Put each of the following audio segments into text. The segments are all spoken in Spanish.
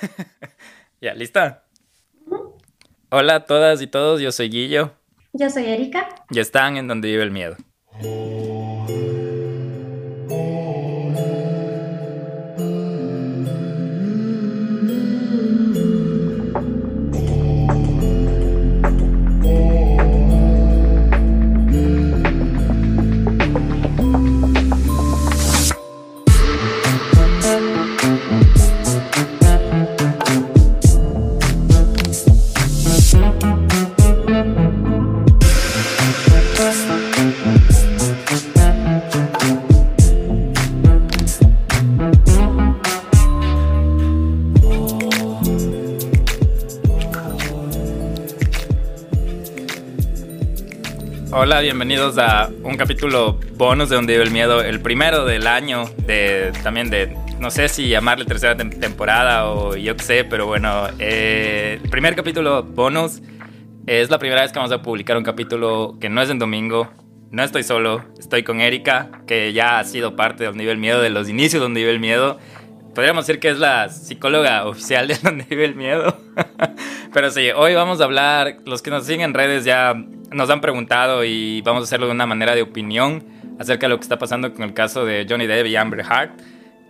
ya, ¿lista? Hola a todas y todos, yo soy Guillo. Yo soy Erika. Y están en donde vive el miedo. Bienvenidos a un capítulo bonus de Donde vive el miedo, el primero del año, de también de, no sé si llamarle tercera temporada o yo qué sé, pero bueno, eh, el primer capítulo bonus es la primera vez que vamos a publicar un capítulo que no es en domingo, no estoy solo, estoy con Erika, que ya ha sido parte de Donde vive el miedo, de los inicios de Donde vive el miedo. Podríamos decir que es la psicóloga oficial de Donde vive el miedo. Pero sí, hoy vamos a hablar, los que nos siguen en redes ya nos han preguntado y vamos a hacerlo de una manera de opinión acerca de lo que está pasando con el caso de Johnny Depp y Amber Heard.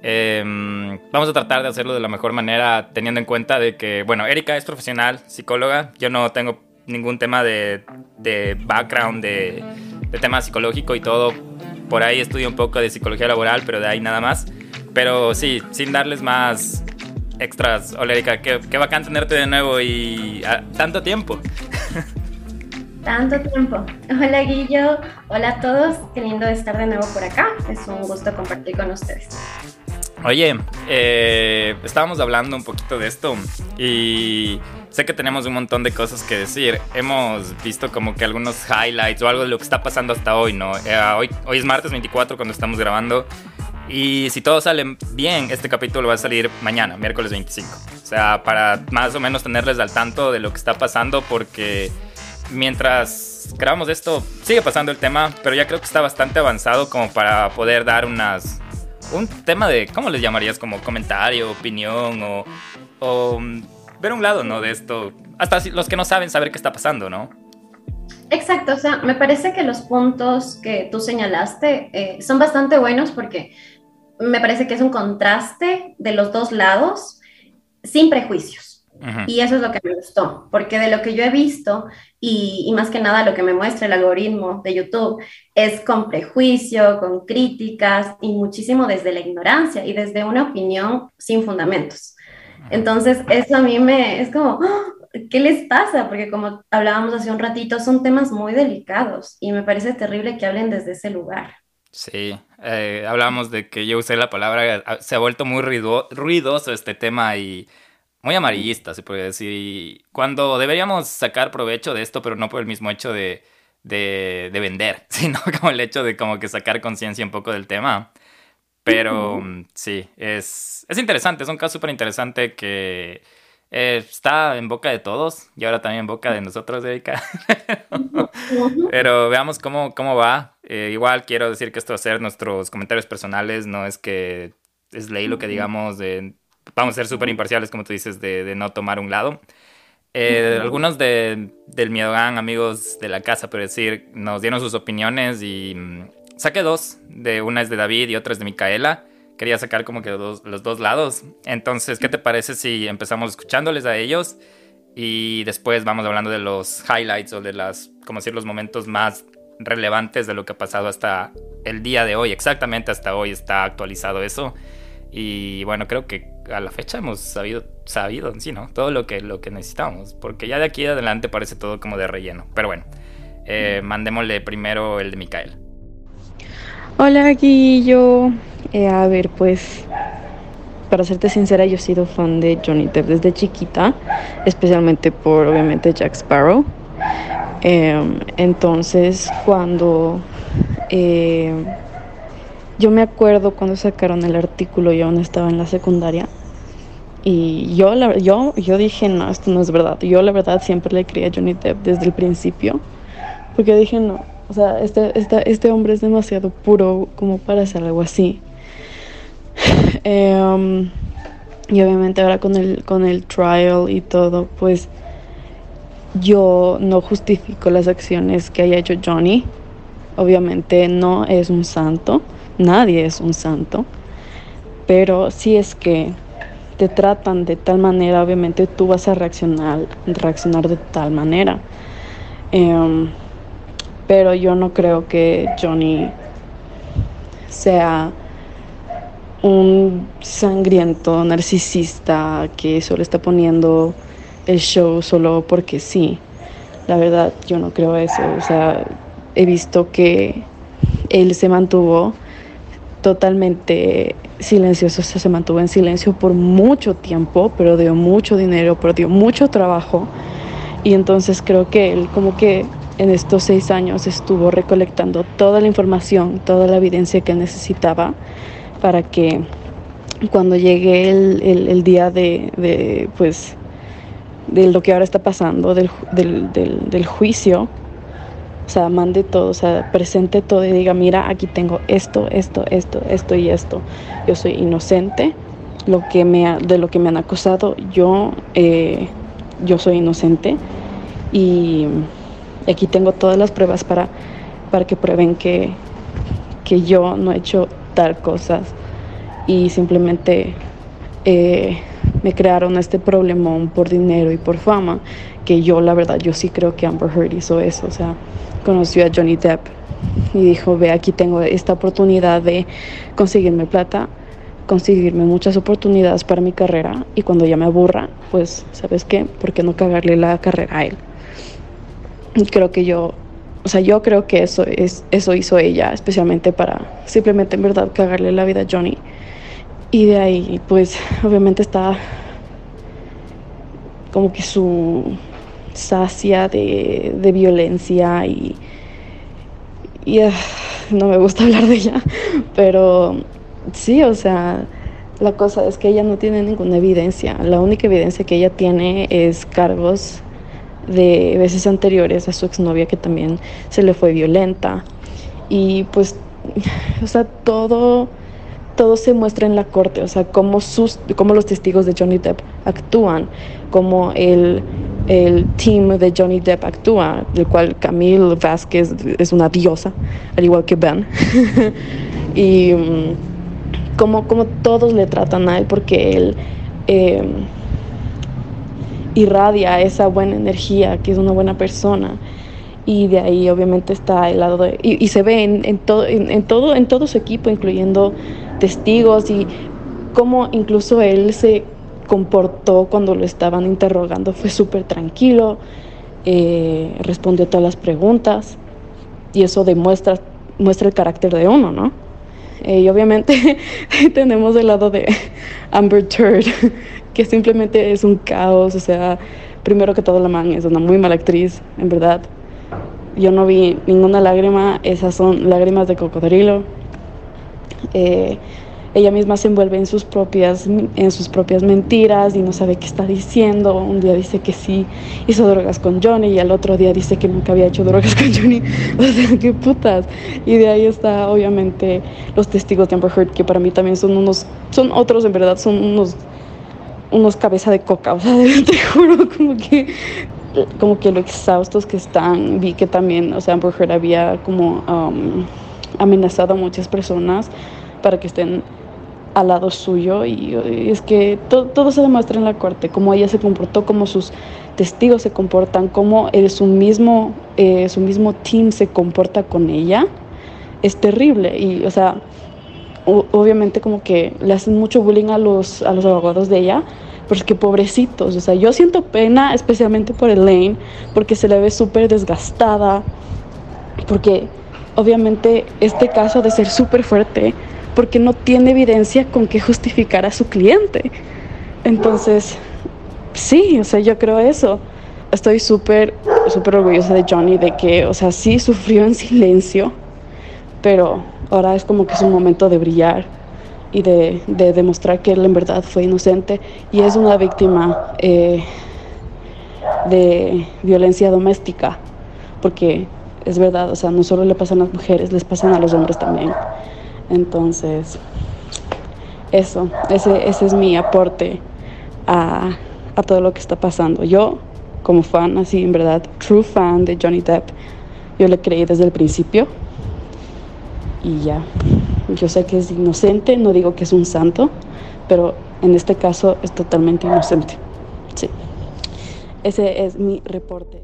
Em, vamos a tratar de hacerlo de la mejor manera teniendo en cuenta de que, bueno, Erika es profesional, psicóloga, yo no tengo ningún tema de, de background, de, de tema psicológico y todo. Por ahí estudio un poco de psicología laboral, pero de ahí nada más. Pero sí, sin darles más extras. Hola Erika, qué, qué bacán tenerte de nuevo y tanto tiempo. Tanto tiempo. Hola Guillo, hola a todos, qué lindo estar de nuevo por acá. Es un gusto compartir con ustedes. Oye, eh, estábamos hablando un poquito de esto y sé que tenemos un montón de cosas que decir. Hemos visto como que algunos highlights o algo de lo que está pasando hasta hoy, ¿no? Eh, hoy, hoy es martes 24 cuando estamos grabando y si todo sale bien, este capítulo va a salir mañana, miércoles 25. O sea, para más o menos tenerles al tanto de lo que está pasando porque mientras grabamos esto, sigue pasando el tema, pero ya creo que está bastante avanzado como para poder dar unas... Un tema de, ¿cómo les llamarías? Como comentario, opinión o, o ver un lado, ¿no? De esto. Hasta los que no saben saber qué está pasando, ¿no? Exacto, o sea, me parece que los puntos que tú señalaste eh, son bastante buenos porque me parece que es un contraste de los dos lados sin prejuicios. Y eso es lo que me gustó, porque de lo que yo he visto y, más que nada lo que me muestra el algoritmo de YouTube es con prejuicio, con críticas y muchísimo desde la ignorancia y desde una opinión sin fundamentos. Entonces, eso a mí me es como, ¡ah! ¿qué les pasa? Porque como hablábamos hace un ratito, son temas muy delicados y me parece terrible que hablen desde ese lugar. Sí, eh, hablábamos de que yo usé la palabra, se ha vuelto muy ruidoso este tema y muy amarillista, se puede decir. cuando deberíamos sacar provecho de esto, pero no por el mismo hecho de, de, vender, sino como el hecho de como que sacar conciencia un poco del tema. Pero sí, es, es interesante, es un caso súper interesante que eh, está en boca de todos y ahora también en boca de nosotros, Erika. Pero veamos cómo, cómo va. Eh, igual quiero decir que esto va a ser nuestros comentarios personales, no es que es ley lo que digamos de vamos a ser súper imparciales, como tú dices, de, no tomar un lado. Eh, algunos de, del Miedogan, amigos de la casa, por decir, nos dieron sus opiniones y mm, saqué dos. De una es de David y otra es de Micaela. Quería sacar como que los dos lados. Entonces, ¿qué te parece si empezamos escuchándoles a ellos? Y después vamos hablando de los highlights o de las, como decir, los momentos más relevantes de lo que ha pasado hasta el día de hoy. Exactamente hasta hoy está actualizado eso. Y bueno, creo que a la fecha hemos sabido, sabido sí, ¿no? Todo lo que, lo que necesitamos, porque ya de aquí adelante parece todo como de relleno. Pero bueno, eh, mandémosle primero el de Micael. Hola, Guillo. Eh, a ver, pues, para serte sincera, yo he sido fan de Johnny Depp desde chiquita, especialmente por, obviamente, Jack Sparrow. Em, entonces, cuando... Eh, yo me acuerdo cuando sacaron el artículo, yo aún estaba en la secundaria. Y yo, yo, yo dije, no, esto no es verdad. Yo la verdad siempre le creía a Johnny Depp desde el principio. Porque dije, no, o sea, este, este, este hombre es demasiado puro como para hacer algo así. Em, Y obviamente ahora con el, con el trial y todo, pues yo no justifico las acciones que haya hecho Johnny. Obviamente no es un santo, nadie es un santo, pero si es que te tratan de tal manera, obviamente tú vas a reaccionar, reaccionar de tal manera. Em, pero yo no creo que Johnny sea un sangriento narcisista que solo está poniendo el show solo porque sí. La verdad, yo no creo eso. O sea, he visto que él se mantuvo totalmente silencioso, se mantuvo en silencio por mucho tiempo, pero dio mucho dinero, pero dio mucho trabajo. Y entonces creo que él como que en estos seis años estuvo recolectando toda la información, toda la evidencia que necesitaba para que cuando llegue el, el, día de, de, pues, de lo que ahora está pasando, del, del, del, juicio, o sea, mande todo, o sea, presente todo y diga, mira, aquí tengo esto, esto, esto, esto y esto. Yo soy inocente, lo que me de lo que me han acusado, yo, eh, yo soy inocente y aquí tengo todas las pruebas para, para que prueben que, que yo no he hecho tal cosas y simplemente... Eh, me crearon este problemón por dinero y por fama, que yo la verdad, yo sí creo que Amber Heard hizo eso, o sea, conoció a Johnny Depp y dijo, ve, aquí tengo esta oportunidad de conseguirme plata, conseguirme muchas oportunidades para mi carrera y cuando ya me aburra, pues, ¿sabes qué? ¿Por qué no cagarle la carrera a él? Y creo que yo, o sea, yo creo que eso, es, eso hizo ella, especialmente para simplemente en verdad cagarle la vida a Johnny y de ahí, pues, obviamente está como que su sacia de, violencia y, y ah, no me gusta hablar de ella, pero sí, o sea, la cosa es que ella no tiene ninguna evidencia. La única evidencia que ella tiene es cargos de veces anteriores a su exnovia que también se le fue violenta. Y pues, o sea, todo todo se muestra en la corte, o sea, cómo, sus, cómo los testigos de Johnny Depp actúan, cómo el, el team de Johnny Depp actúa, del cual Camille Vázquez es una diosa, al igual que Ben. y mm, cómo, todos le tratan a él, porque él em, irradia esa buena energía, que es una buena persona y de ahí obviamente está el lado de y, se ve en, todo en, todo en todo su equipo incluyendo testigos y cómo incluso él se comportó cuando lo estaban interrogando. Fue súper tranquilo, eh, respondió todas las preguntas y eso demuestra muestra el carácter de uno, ¿no? Eh, y obviamente tenemos el lado de Amber Turd, que simplemente es un caos, o sea, primero que todo la man es una muy mala actriz, en verdad. Yo no vi ninguna lágrima, esas son lágrimas de cocodrilo. Eh, ella misma se envuelve en sus propias en sus propias mentiras y no sabe qué está diciendo. Un día dice que sí hizo drogas con Johnny y al otro día dice que nunca había hecho drogas con Johnny. O sea, qué putas. Y de ahí está obviamente los testigos de Amber Heard que para mí también son unos son otros en verdad, son unos unos cabeza de coca, o sea, te juro como que como que lo exhaustos que están, vi que también, o sea, Amber Heard había como um, amenazado a muchas personas para que estén al lado suyo y, es que todo se demuestra en la corte, cómo ella se comportó, cómo sus testigos se comportan, cómo el, su, mismo, eh, su mismo team se comporta con ella, es terrible. Y o sea, obviamente como que le hacen mucho bullying a los, a los abogados de ella, porque pobrecitos, o sea, yo siento pena especialmente por Elaine, porque se le ve súper desgastada, porque obviamente este caso de ser súper fuerte, porque no tiene evidencia con que justificar a su cliente. Entonces, sí, o sea, yo creo eso. Estoy súper, súper orgullosa de Johnny, de que, o sea, sí sufrió en silencio, pero ahora es como que es un momento de brillar y de, demostrar que él en verdad fue inocente y es una víctima eh, de violencia doméstica, porque es verdad, o sea, no solo le pasan a las mujeres, les pasan a los hombres también. Entonces, eso, ese, ese es mi aporte a, a todo lo que está pasando. Yo, como fan, así en verdad, true fan de Johnny Depp, yo le creí desde el principio y ya. Yo sé que es inocente, no digo que es un santo, pero en este caso es totalmente inocente. Sí. Ese es mi reporte.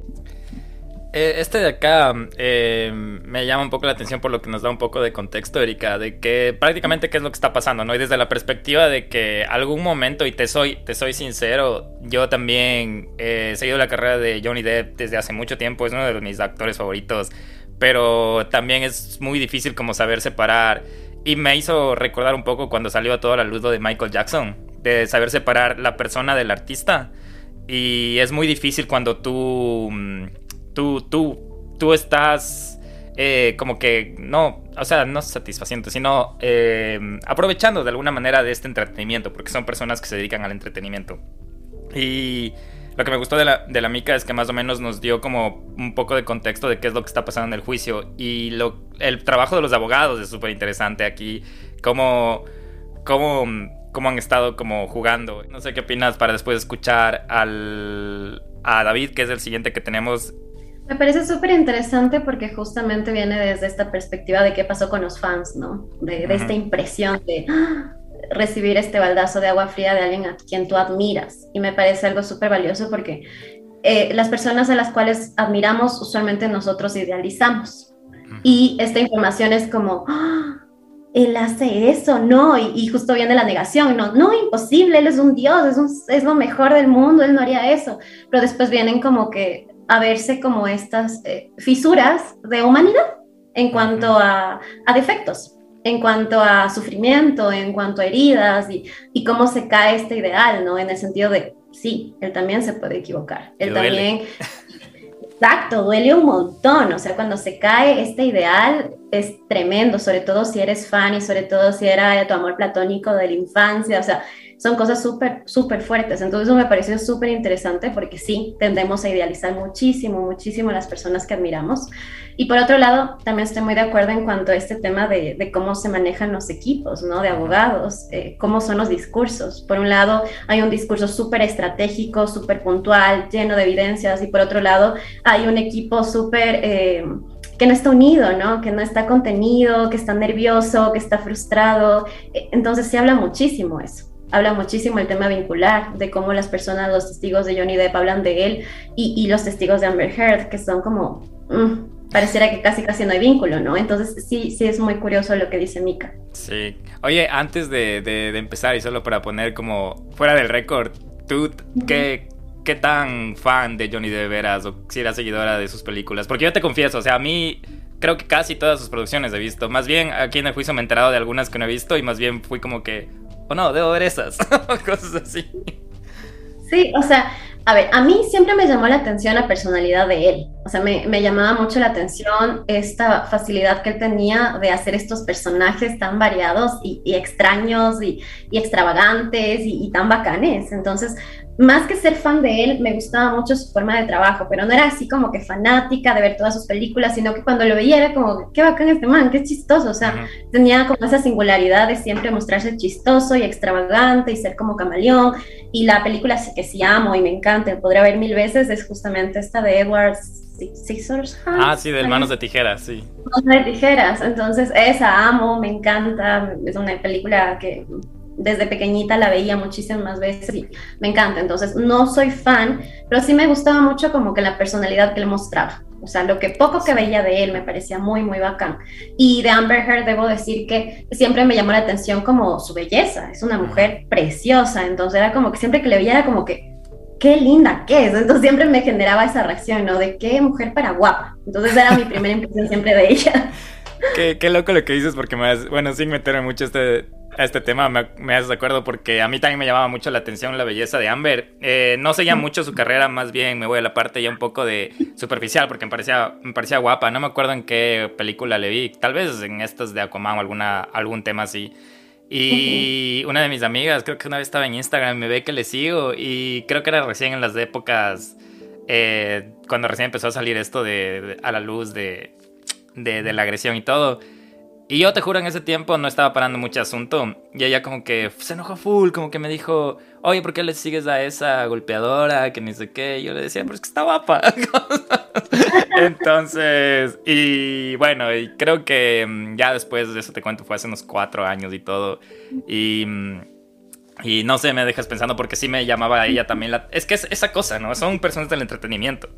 Eh, este de acá eh, me llama un poco la atención por lo que nos da un poco de contexto, Erika, de que prácticamente qué es lo que está pasando, ¿no? Y desde la perspectiva de que algún momento, y te soy, te soy sincero, yo también he seguido la carrera de Johnny Depp desde hace mucho tiempo, es uno de mis actores favoritos, pero también es muy difícil como saber separar. Y me hizo recordar un poco cuando salió a toda la luz de Michael Jackson, de saber separar la persona del artista. Y es muy difícil cuando tú mm, tú, tú, tú estás eh, como que no, o sea, no satisfaciente, sino eh, aprovechando de alguna manera de este entretenimiento, porque son personas que se dedican al entretenimiento. Y lo que me gustó de la, de la Mica es que más o menos nos dio como un poco de contexto de qué es lo que está pasando en el juicio. Y lo, el trabajo de los abogados es súper interesante aquí. Cómo, cómo, cómo han estado como jugando. No sé qué opinas para después escuchar al, a David, que es el siguiente que tenemos me parece súper interesante porque justamente viene desde esta perspectiva de qué pasó con los fans, ¿no? De, esta impresión de ¡ah! recibir este baldazo de agua fría de alguien a quien tú admiras. Y me parece algo súper valioso porque eh, las personas a las cuales admiramos usualmente nosotros idealizamos. Y esta información es como, ¡ah! él hace eso, no, y, justo viene la negación, no, no, imposible, él es un dios, es, es lo mejor del mundo, él no haría eso, pero después vienen como que a verse como estas eh, fisuras de humanidad en cuanto a, defectos, en cuanto a sufrimiento, en cuanto a heridas y, y, cómo se cae este ideal, ¿no? En el sentido de, sí, él también se puede equivocar, él también... Exacto, duele un montón, o sea, cuando se cae este ideal es tremendo, sobre todo si eres fan y sobre todo si era tu amor platónico de la infancia, o sea, son cosas súper, súper fuertes. Entonces eso me pareció súper interesante porque sí, tendemos a idealizar muchísimo, muchísimo a las personas que admiramos. Y por otro lado, también estoy muy de acuerdo en cuanto a este tema de, cómo se manejan los equipos, ¿no? De abogados, eh, cómo son los discursos. Por un lado, hay un discurso súper estratégico, súper puntual, lleno de evidencias, y por otro lado, hay un equipo súper... Eh, que no está unido, ¿no? Que no está contenido, que está nervioso, que está frustrado. Eh, entonces se habla muchísimo eso habla muchísimo el tema vincular, de cómo las personas, los testigos de Johnny Depp hablan de él y, los testigos de Amber Heard, que son como, mm, pareciera que casi casi no hay vínculo, ¿no? Entonces sí, sí es muy curioso lo que dice Mika. Sí. Oye, antes de, empezar y solo para poner como fuera del récord, ¿tú qué, qué tan fan de Johnny Depp eras o si eras seguidora de sus películas? Porque yo te confieso, o sea, a mí creo que casi todas sus producciones he visto. Más bien aquí en el juicio me he enterado de algunas que no he visto y más bien fui como que, o no, debo ver esas, cosas así. Sí, o sea, a ver, a mí siempre me llamó la atención la personalidad de él. O sea, me, llamaba mucho la atención esta facilidad que él tenía de hacer estos personajes tan variados y, extraños y, extravagantes y, tan bacanes. Entonces, más que ser fan de él, me gustaba mucho su forma de trabajo, pero no era así como que fanática de ver todas sus películas, sino que cuando lo veía era como, qué bacán este man, qué chistoso, o sea, tenía como esa singularidad de siempre mostrarse chistoso y extravagante y ser como camaleón, y la película que sí amo y me encanta, podría ver mil veces, es justamente esta de Edward Scissors. Ah, sí, de Manos de Tijeras, sí. Manos de Tijeras, entonces esa amo, me encanta, es una película que desde pequeñita la veía muchísimas veces y me encanta. Entonces, no soy fan, pero sí me gustaba mucho como que la personalidad que le mostraba. O sea, lo que poco que veía de él me parecía muy, muy bacán. Y de Amber Heard debo decir que siempre me llamó la atención como su belleza. Es una mujer preciosa. Entonces era como que siempre que le veía era como que, qué linda que es. Entonces siempre me generaba esa reacción, ¿no? De qué mujer para guapa. Entonces era mi primera impresión siempre de ella. Qué, qué loco lo que dices porque me bueno, sin meterme mucho este este tema me, me haces de acuerdo porque a mí también me llamaba mucho la atención la belleza de Amber. Eh, no seguía mucho su carrera, más bien me voy a la parte ya un poco de superficial porque me parecía, me parecía guapa. No me acuerdo en qué película le vi, tal vez en estas de Aquaman o alguna, algún tema así. Y una de mis amigas, creo que una vez estaba en Instagram, me ve que le sigo y creo que era recién en las épocas, eh, cuando recién empezó a salir esto de, a la luz de, de, de la agresión y todo. Y yo te juro, en ese tiempo no estaba parando mucho asunto. Y ella como que se enojó full, como que me dijo, oye, ¿por qué le sigues a esa golpeadora? Que ni sé qué. Y yo le decía, pero es que está guapa. Entonces, y bueno, y creo que mm, ya después de eso te cuento, fue hace unos cuatro años y todo. Y... Mm, y no sé, me dejas pensando porque sí me llamaba a ella también la... Es que es esa cosa, ¿no? Son personas del entretenimiento.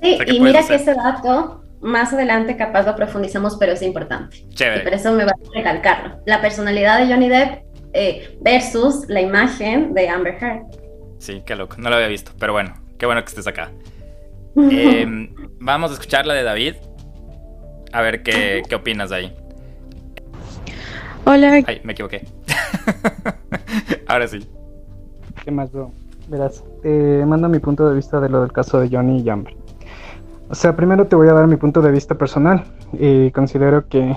Sí, y mira que ese dato más adelante capaz lo profundizamos, pero es importante. Chévere. Y por eso me va a recalcarlo. La personalidad de Johnny Depp eh, versus la imagen de Amber Heard. Sí, qué loco. No lo había visto, pero bueno, qué bueno que estés acá. Em, vamos a escuchar la de David. A ver qué, qué opinas de ahí. Hola. Ay, me equivoqué. Ahora sí. ¿Qué más, bro? Verás, te mando mi punto de vista de lo del caso de Johnny y Amber. O sea, primero te voy a dar mi punto de vista personal. y considero que,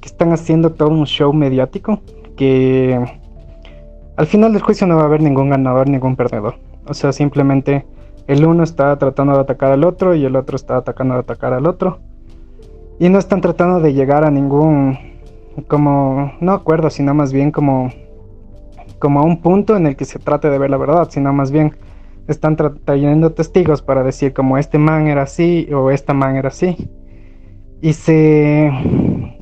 que, están haciendo todo un show mediático que al final del juicio no va a haber ningún ganador, ningún perdedor. O sea, simplemente el uno está tratando de atacar al otro y el otro está atacando de atacar al otro. Y no están tratando de llegar a ningún, como, no acuerdo, sino más bien como, como a un punto en el que se trate de ver la verdad, sino más bien están trayendo testigos para decir como este man era así o esta man era así. Y se...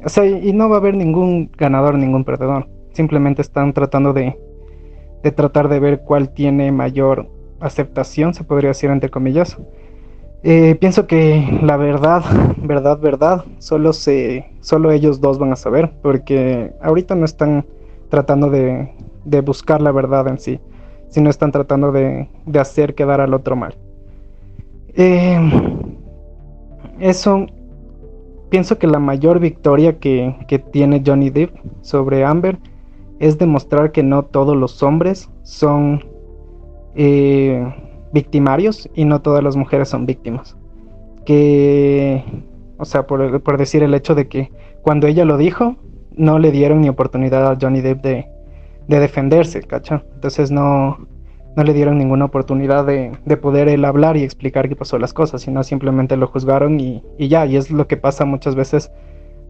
O sea, y no va a haber ningún ganador, ningún perdedor. Simplemente están tratando de, de tratar de ver cuál tiene mayor aceptación, se podría decir entre comillas. Eh, pienso que la verdad, verdad, verdad, solo se, solo ellos dos van a saber, porque ahorita no están tratando de, de buscar la verdad en sí si no están tratando de, hacer quedar al otro mal. Eh, eso, pienso que la mayor victoria que, tiene Johnny Depp sobre Amber es demostrar que no todos los hombres son eh, victimarios y no todas las mujeres son víctimas. Que, o sea, por, por, decir el hecho de que cuando ella lo dijo, no le dieron ni oportunidad a Johnny Depp de, de defenderse, ¿cacho? Entonces no, no le dieron ninguna oportunidad de, de, poder él hablar y explicar qué pasó las cosas, sino simplemente lo juzgaron y, y ya, y es lo que pasa muchas veces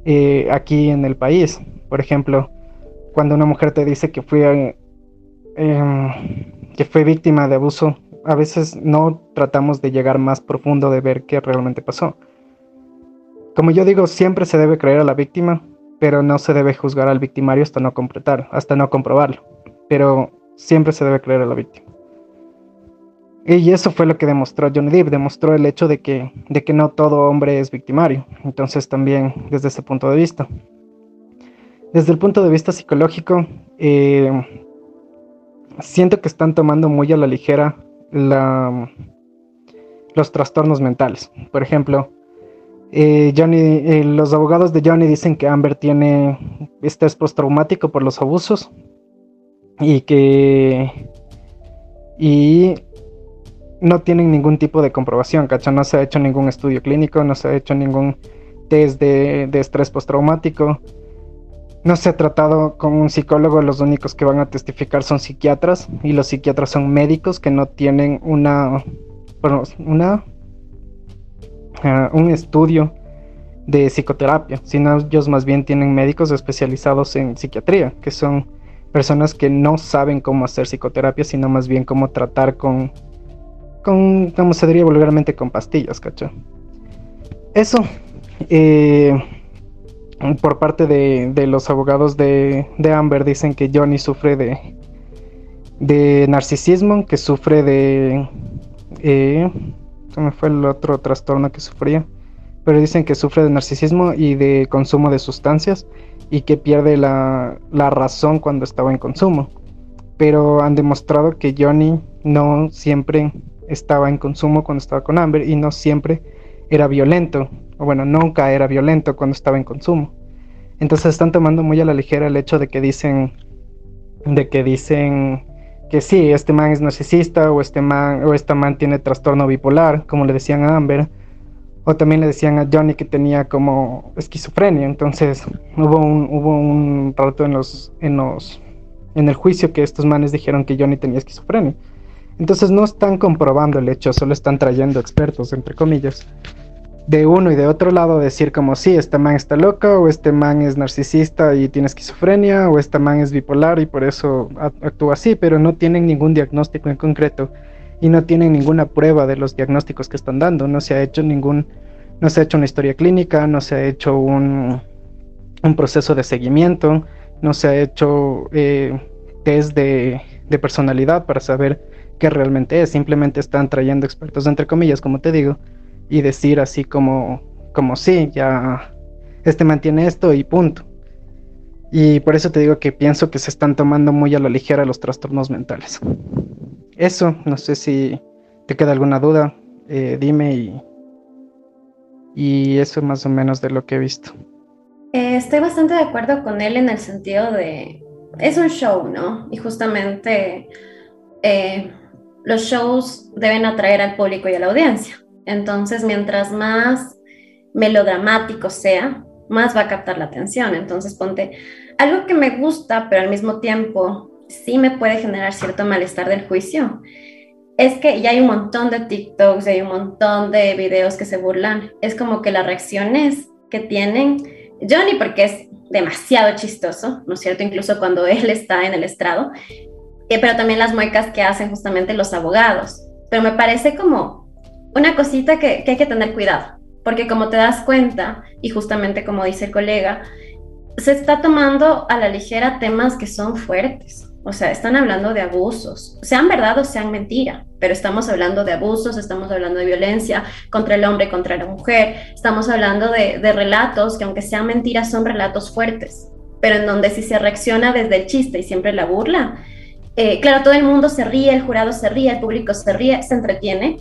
eh, aquí en el país. Por ejemplo, cuando una mujer te dice que fue, em, que fue víctima de abuso, a veces no tratamos de llegar más profundo de ver qué realmente pasó. Como yo digo, siempre se debe creer a la víctima, pero no se debe juzgar al victimario hasta no completar, hasta no comprobarlo. Pero siempre se debe creer a la víctima. Y eso fue lo que demostró Johnny Depp, demostró el hecho de que, de que no todo hombre es victimario. Entonces también desde ese punto de vista. Desde el punto de vista psicológico, eh, siento que están tomando muy a la ligera los trastornos mentales. Por ejemplo, eh, Johnny, eh, los abogados de Johnny dicen que Amber tiene estrés postraumático por los abusos y que y no tienen ningún tipo de comprobación, ¿cacha? No se ha hecho ningún estudio clínico, no se ha hecho ningún test de, de estrés postraumático, no se ha tratado con un psicólogo, los únicos que van a testificar son psiquiatras y los psiquiatras son médicos que no tienen una, una Ah, un estudio de psicoterapia, sino ellos más bien tienen médicos especializados en psiquiatría, que son personas que no saben cómo hacer psicoterapia, sino más bien cómo tratar con, con como se diría vulgarmente, con pastillas, ¿cacho? Eso, eh, por parte de, los abogados de, Amber, dicen que Johnny sufre de, de narcisismo, que sufre de... Eh, me fue el otro trastorno que sufría. Pero dicen que sufre de narcisismo y de consumo de sustancias y que pierde la, la razón cuando estaba en consumo. Pero han demostrado que Johnny no siempre estaba en consumo cuando estaba con Amber y no siempre era violento. O bueno, nunca era violento cuando estaba en consumo. Entonces están tomando muy a la ligera el hecho de que dicen de que dicen que sí, este man es narcisista o este man o esta man tiene trastorno bipolar, como le decían a Amber, o también le decían a Johnny que tenía como esquizofrenia. Entonces hubo un, hubo un rato en los, en los, en el juicio que estos manes dijeron que Johnny tenía esquizofrenia. Entonces no están comprobando el hecho, solo están trayendo expertos, entre comillas, de uno y de otro lado decir como sí, este man está loca o este man es narcisista y tiene esquizofrenia o este man es bipolar y por eso actúa así, pero no tienen ningún diagnóstico en concreto y no tienen ninguna prueba de los diagnósticos que están dando, no se ha hecho ningún, no se ha hecho una historia clínica, no se ha hecho un, un proceso de seguimiento, no se ha hecho eh, test de, de personalidad para saber qué realmente es, simplemente están trayendo expertos entre comillas, como te digo, y decir así como, como sí, ya este mantiene esto y punto. Y por eso te digo que pienso que se están tomando muy a la ligera los trastornos mentales. Eso, no sé si te queda alguna duda, eh, dime y, y eso es más o menos de lo que he visto. Eh, estoy bastante de acuerdo con él en el sentido de, es un show, ¿no? Y justamente eh, los shows deben atraer al público y a la audiencia. Entonces, mientras más melodramático sea, más va a captar la atención. Entonces, ponte algo que me gusta, pero al mismo tiempo sí me puede generar cierto malestar del juicio. Es que ya hay un montón de TikToks, hay un montón de videos que se burlan. Es como que las reacciones que tienen Johnny, porque es demasiado chistoso, ¿no es cierto? Incluso cuando él está en el estrado, eh, pero también las muecas que hacen justamente los abogados. Pero me parece como una cosita que, hay que tener cuidado, porque como te das cuenta, y justamente como dice el colega, se está tomando a la ligera temas que son fuertes. O sea, están hablando de abusos, sean verdad o sean mentira, pero estamos hablando de abusos, estamos hablando de violencia contra el hombre, contra la mujer, estamos hablando de, relatos que aunque sean mentiras son relatos fuertes, pero en donde si se reacciona desde el chiste y siempre la burla, eh, claro, todo el mundo se ríe, el jurado se ríe, el público se ríe, se entretiene,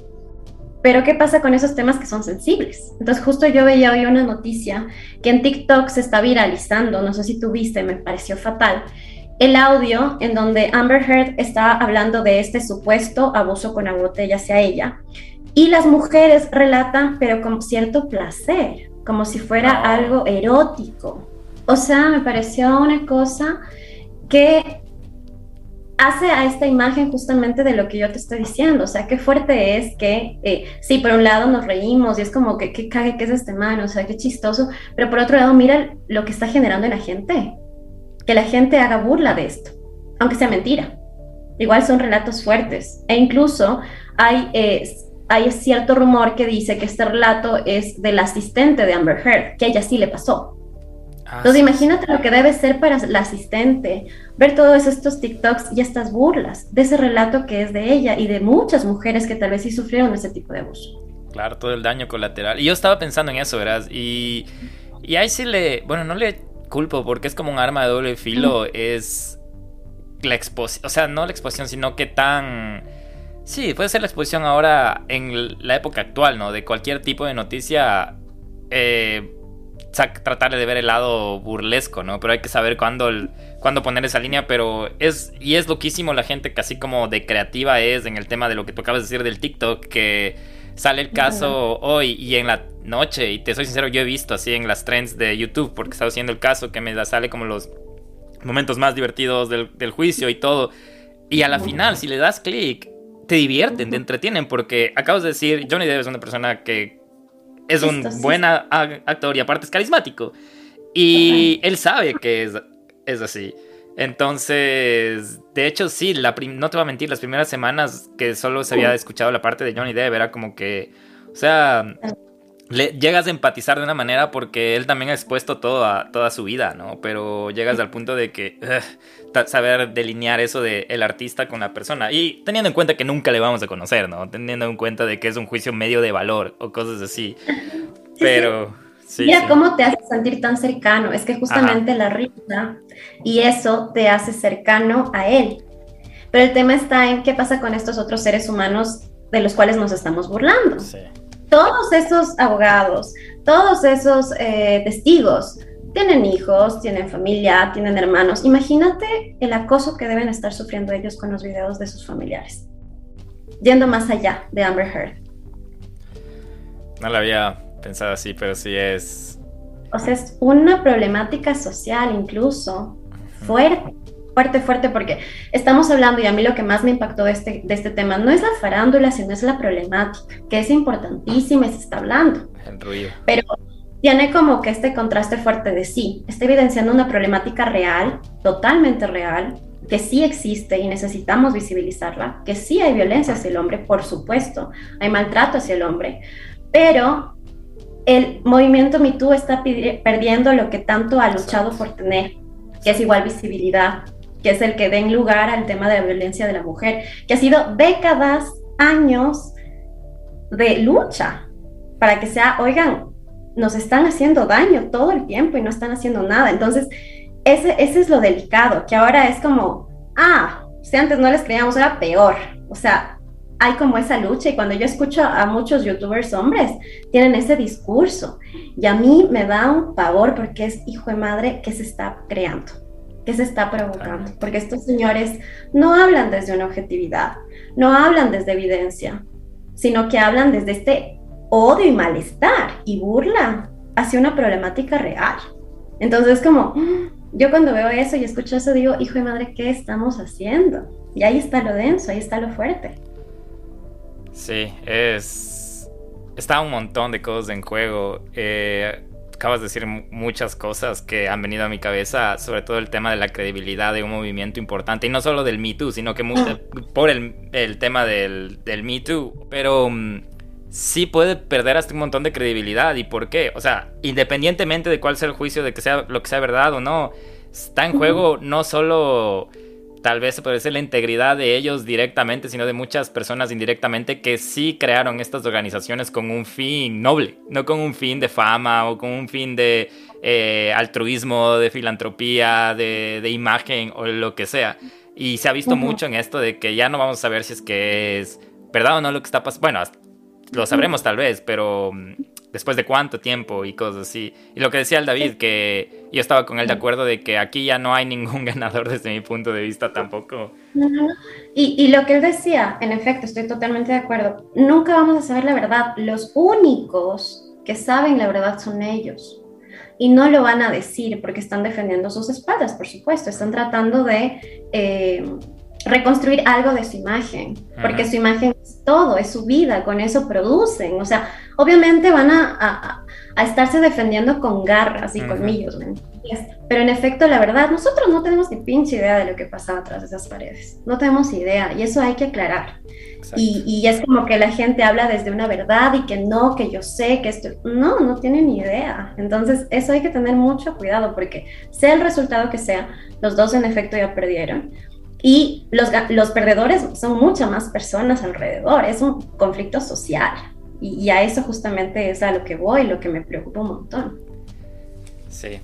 pero ¿qué pasa con esos temas que son sensibles? Entonces justo yo veía hoy una noticia que en TikTok se está viralizando, no sé si tú viste, me pareció fatal, el audio en donde Amber Heard está hablando de este supuesto abuso con la botella hacia ella. Y las mujeres relatan, pero con cierto placer, como si fuera algo erótico. O sea, me pareció una cosa que hace a esta imagen justamente de lo que yo te estoy diciendo. O sea, qué fuerte es que, eh, sí, por un lado nos reímos y es como que qué cague que es este man, o sea, qué chistoso, pero por otro lado, mira lo que está generando en la gente. Que la gente haga burla de esto, aunque sea mentira. Igual son relatos fuertes. E incluso hay, eh, hay cierto rumor que dice que este relato es del asistente de Amber Heard, que a ella sí le pasó. Ah, Entonces imagínate lo que debe ser para la asistente ver todos estos TikToks y estas burlas de ese relato que es de ella y de muchas mujeres que tal vez sí sufrieron ese tipo de abuso. Claro, todo el daño colateral. Y yo estaba pensando en eso, ¿verdad? Y, y ahí sí le, bueno, no le culpo porque es como un arma de doble filo, es la exposición, o sea, no la exposición, sino que tan... Sí, puede ser la exposición ahora en la época actual, ¿no? De cualquier tipo de noticia. Eh, tratar de ver el lado burlesco, ¿no? Pero hay que saber cuándo, cuándo poner esa línea, pero es, y es loquísimo la gente que así como de creativa es en el tema de lo que tú acabas de decir del TikTok, que sale el caso hoy y en la noche, y te soy sincero, yo he visto así en las trends de YouTube, porque estaba haciendo el caso que me sale como los momentos más divertidos del, del juicio y todo, y a la final, si le das clic, te divierten, te entretienen, porque acabas de decir, Johnny Depp es una persona que es un buen actor y aparte es carismático. Y él sabe que es, es así. Entonces, de hecho, sí, la no te voy a mentir, las primeras semanas que solo se había escuchado la parte de Johnny Depp era como que, o sea, le, llegas a empatizar de una manera porque él también ha expuesto todo toda su vida, ¿no? Pero llegas al punto de que saber delinear eso de el artista con la persona y teniendo en cuenta que nunca le vamos a conocer, ¿no? Teniendo en cuenta de que es un juicio medio de valor o cosas así. Pero sí. Mira cómo te hace sentir tan cercano, es que justamente la risa y eso te hace cercano a él. Pero el tema está en qué pasa con estos otros seres humanos de los cuales nos estamos burlando. Sí todos esos abogados, todos esos eh, testigos tienen hijos, tienen familia, tienen hermanos. Imagínate el acoso que deben estar sufriendo ellos con los videos de sus familiares. Yendo más allá de Amber Heard. No lo había pensado así, pero sí es... O sea, es una problemática social incluso fuerte. Fuerte, fuerte, porque estamos hablando, y a mí lo que más me impactó de este, de este tema, no es la farándula, sino es la problemática, que es importantísima y se está hablando. El ruido. Pero tiene como que este contraste fuerte de sí, está evidenciando una problemática real, totalmente real, que sí existe y necesitamos visibilizarla, que sí hay violencia hacia el hombre, por supuesto, hay maltrato hacia el hombre, pero el movimiento MeToo está perdiendo lo que tanto ha luchado por tener, que es igual visibilidad, que es el que den lugar al tema de la violencia de la mujer, que ha sido décadas, años de lucha para que sea, oigan, nos están haciendo daño todo el tiempo y no están haciendo nada. Entonces, ese, ese es lo delicado, que ahora es como, ah, si antes no les creíamos, era peor. O sea, hay como esa lucha y cuando yo escucho a muchos youtubers hombres, tienen ese discurso y a mí me da un pavor porque es hijo de madre que se está creando, que se está provocando, porque estos señores no hablan desde una objetividad, no hablan desde evidencia, sino que hablan desde este odio y malestar y burla hacia una problemática real. Entonces, como yo cuando veo eso y escucho eso, digo, hijo de madre, ¿qué estamos haciendo? Y ahí está lo denso, ahí está lo fuerte. Sí, es... Está un montón de cosas en juego. Eh, acabas de decir muchas cosas que han venido a mi cabeza, sobre todo el tema de la credibilidad de un movimiento importante, y no solo del Me Too, sino que por el, el tema del, del, Me Too. Pero mm, sí puede perder hasta un montón de credibilidad. ¿Y por qué? O sea, independientemente de cuál sea el juicio, de que sea lo que sea verdad o no, está en juego no solo tal vez se puede decir la integridad de ellos directamente, sino de muchas personas indirectamente que sí crearon estas organizaciones con un fin noble, no con un fin de fama o con un fin de eh, altruismo, de filantropía, de, de, imagen o lo que sea. Y se ha visto mucho en esto de que ya no vamos a saber si es que es verdad o no lo que está pasando. Bueno, lo sabremos tal vez, pero mm, después de cuánto tiempo y cosas así. Y lo que decía el David, que yo estaba con él de acuerdo de que aquí ya no hay ningún ganador desde mi punto de vista tampoco. Y, y, lo que él decía, en efecto, estoy totalmente de acuerdo. Nunca vamos a saber la verdad. Los únicos que saben la verdad son ellos. Y no lo van a decir porque están defendiendo sus espaldas, por supuesto. Están tratando de... Eh, reconstruir algo de su imagen, porque su imagen es todo, es su vida, con eso producen. O sea, obviamente van a, a, estarse defendiendo con garras y colmillos, Pero en efecto, la verdad, nosotros no tenemos ni pinche idea de lo que pasaba atrás de esas paredes. No tenemos idea, y eso hay que aclarar. Y, y, es como que la gente habla desde una verdad y que no, que yo sé que esto. No, no tienen ni idea. Entonces, eso hay que tener mucho cuidado porque, sea el resultado que sea, los dos en efecto ya perdieron y los, los perdedores son muchas más personas alrededor, es un conflicto social. Y, a eso justamente es a lo que voy, lo que me preocupa un montón. Sí.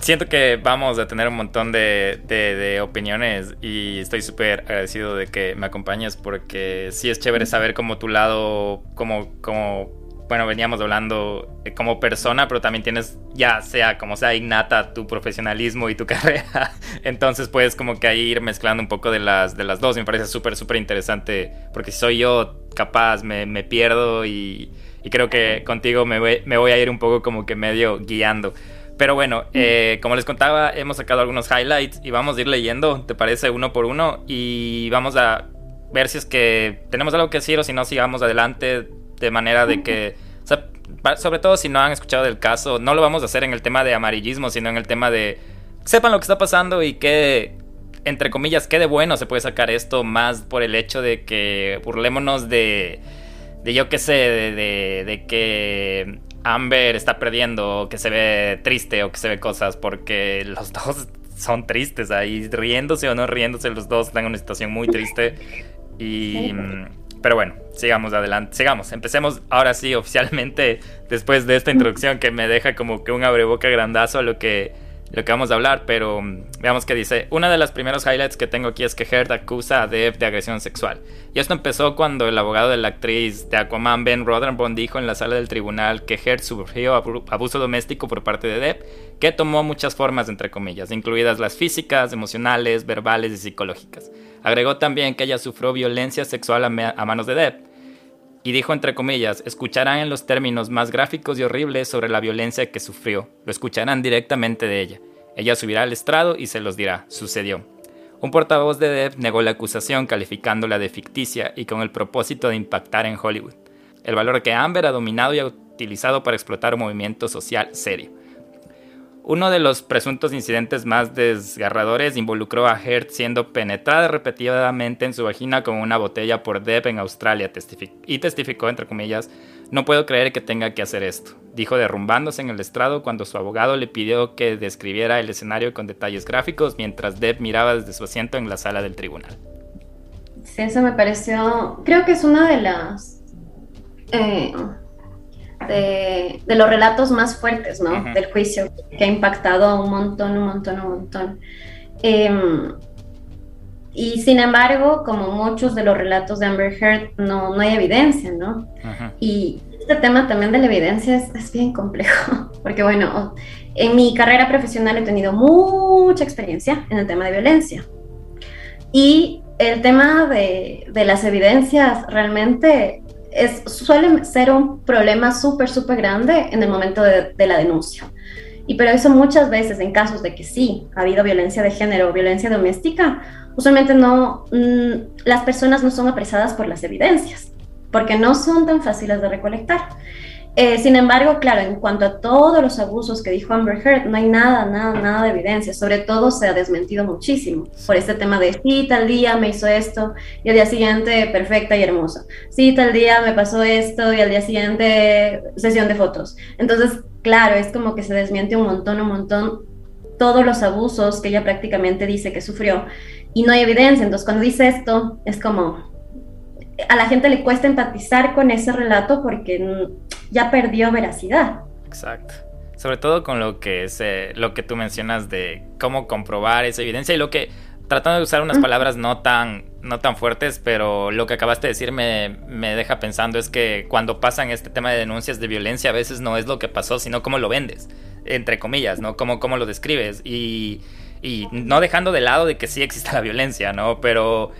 Siento que vamos a tener un montón de, de, opiniones y estoy súper agradecido de que me acompañes porque sí es chévere saber como tu lado, como, como bueno, veníamos hablando eh, como persona, pero también tienes, ya sea como sea innata tu profesionalismo y tu carrera. Entonces puedes como que ahí ir mezclando un poco de las, de las dos. Me parece súper, súper interesante porque si soy yo capaz, me, me pierdo y, y, creo que contigo me voy, me voy, a ir un poco como que medio guiando. Pero bueno, eh, como les contaba, hemos sacado algunos highlights y vamos a ir leyendo, ¿te parece? Uno por uno y vamos a ver si es que tenemos algo que decir o si no, sigamos adelante de manera de que, sobre todo si no han escuchado del caso, no lo vamos a hacer en el tema de amarillismo, sino en el tema de sepan lo que está pasando y que, entre comillas, qué de bueno se puede sacar esto más por el hecho de que burlémonos de, de yo qué sé, de, de, que Amber está perdiendo, o que se ve triste o que se ve cosas, porque los dos son tristes ahí, riéndose o no riéndose, los dos están en una situación muy triste. Y, pero bueno, sigamos adelante, sigamos, empecemos ahora sí oficialmente después de esta introducción que me deja como que un abreboca grandazo a lo que, lo que vamos a hablar, pero mm, veamos qué dice. Una de las primeros highlights que tengo aquí es que Heard acusa a Depp de agresión sexual. Y esto empezó cuando el abogado de la actriz de Aquaman, Ben Rotherborn, dijo en la sala del tribunal que Heard sufrió abuso doméstico por parte de Depp, que tomó muchas formas, entre comillas, incluidas las físicas, emocionales, verbales y psicológicas. Agregó también que ella sufrió violencia sexual a, manos de Depp. Y dijo entre comillas, escucharán en los términos más gráficos y horribles sobre la violencia que sufrió. Lo escucharán directamente de ella. Ella subirá al estrado y se los dirá, sucedió. Un portavoz de Depp negó la acusación calificándola de ficticia y con el propósito de impactar en Hollywood. El valor que Amber ha dominado y ha utilizado para explotar un movimiento social serio. Uno de los presuntos incidentes más desgarradores involucró a Heard siendo penetrada repetidamente en su vagina con una botella por Depp en Australia y testificó, entre comillas, no puedo creer que tenga que hacer esto, dijo derrumbándose en el estrado cuando su abogado le pidió que describiera el escenario con detalles gráficos mientras Depp miraba desde su asiento en la sala del tribunal. Sí, eso me pareció, creo que es una de las... Eh, de, los relatos más fuertes, ¿no? Del juicio, que ha impactado un montón, un montón, un montón. Em, y sin embargo, como muchos de los relatos de Amber Heard, no, no hay evidencia, ¿no? Y este tema también de la evidencia es, es, bien complejo, porque bueno, en mi carrera profesional he tenido mucha experiencia en el tema de violencia. Y el tema de, de las evidencias realmente es, suele ser un problema súper, súper grande en el momento de, la denuncia. Y pero eso muchas veces en casos de que sí ha habido violencia de género o violencia doméstica, usualmente no, mm, las personas no son apresadas por las evidencias, porque no son tan fáciles de recolectar. Eh, sin embargo, claro, en cuanto a todos los abusos que dijo Amber Heard, no hay nada, nada, nada de evidencia. Sobre todo se ha desmentido muchísimo por este tema de sí, tal día me hizo esto y al día siguiente perfecta y hermosa. Sí, tal día me pasó esto y al día siguiente sesión de fotos. Entonces, claro, es como que se desmiente un montón, un montón todos los abusos que ella prácticamente dice que sufrió y no hay evidencia. Entonces, cuando dice esto, es como a la gente le cuesta empatizar con ese relato porque ya perdió veracidad. Exacto. Sobre todo con lo que es lo que tú mencionas de cómo comprobar esa evidencia y lo que tratando de usar unas palabras no tan no tan fuertes, pero lo que acabaste de decir me, me, deja pensando es que cuando pasan este tema de denuncias de violencia a veces no es lo que pasó, sino cómo lo vendes, entre comillas, ¿no? Cómo, cómo lo describes y, y no dejando de lado de que sí existe la violencia, ¿no? Pero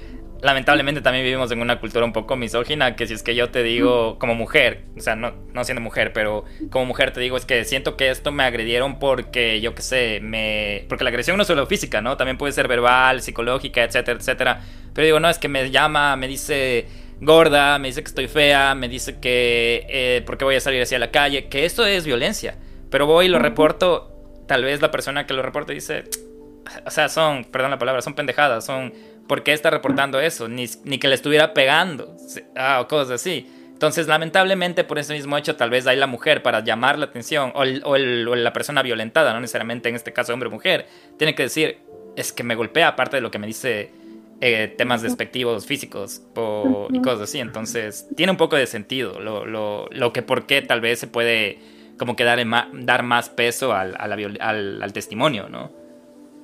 lamentablemente también vivimos en una cultura un poco misógina, que si es que yo te digo como mujer, o sea, no, no siendo mujer, pero como mujer te digo es que siento que esto me agredieron porque, yo qué sé, me... Porque la agresión no es solo física, ¿no? También puede ser verbal, psicológica, etcétera, etcétera. Pero digo, no, es que me llama, me dice gorda, me dice que estoy fea, me dice que... Eh, ¿Por qué voy a salir hacia la calle? Que eso es violencia. Pero voy y lo reporto, tal vez la persona que lo reporta dice... O sea, son, perdón la palabra, son pendejadas, son ¿por qué está reportando eso? Ni, que le estuviera pegando, ah, o cosas así. Entonces, lamentablemente, por ese mismo hecho, tal vez hay la mujer para llamar la atención, o, la persona violentada, no necesariamente en este caso hombre o mujer, tiene que decir, es que me golpea, aparte de lo que me dice eh, temas despectivos físicos y cosas así. Entonces, tiene un poco de sentido lo, lo, lo que por qué tal vez se puede como que dar, dar más peso al, al, al testimonio, ¿no?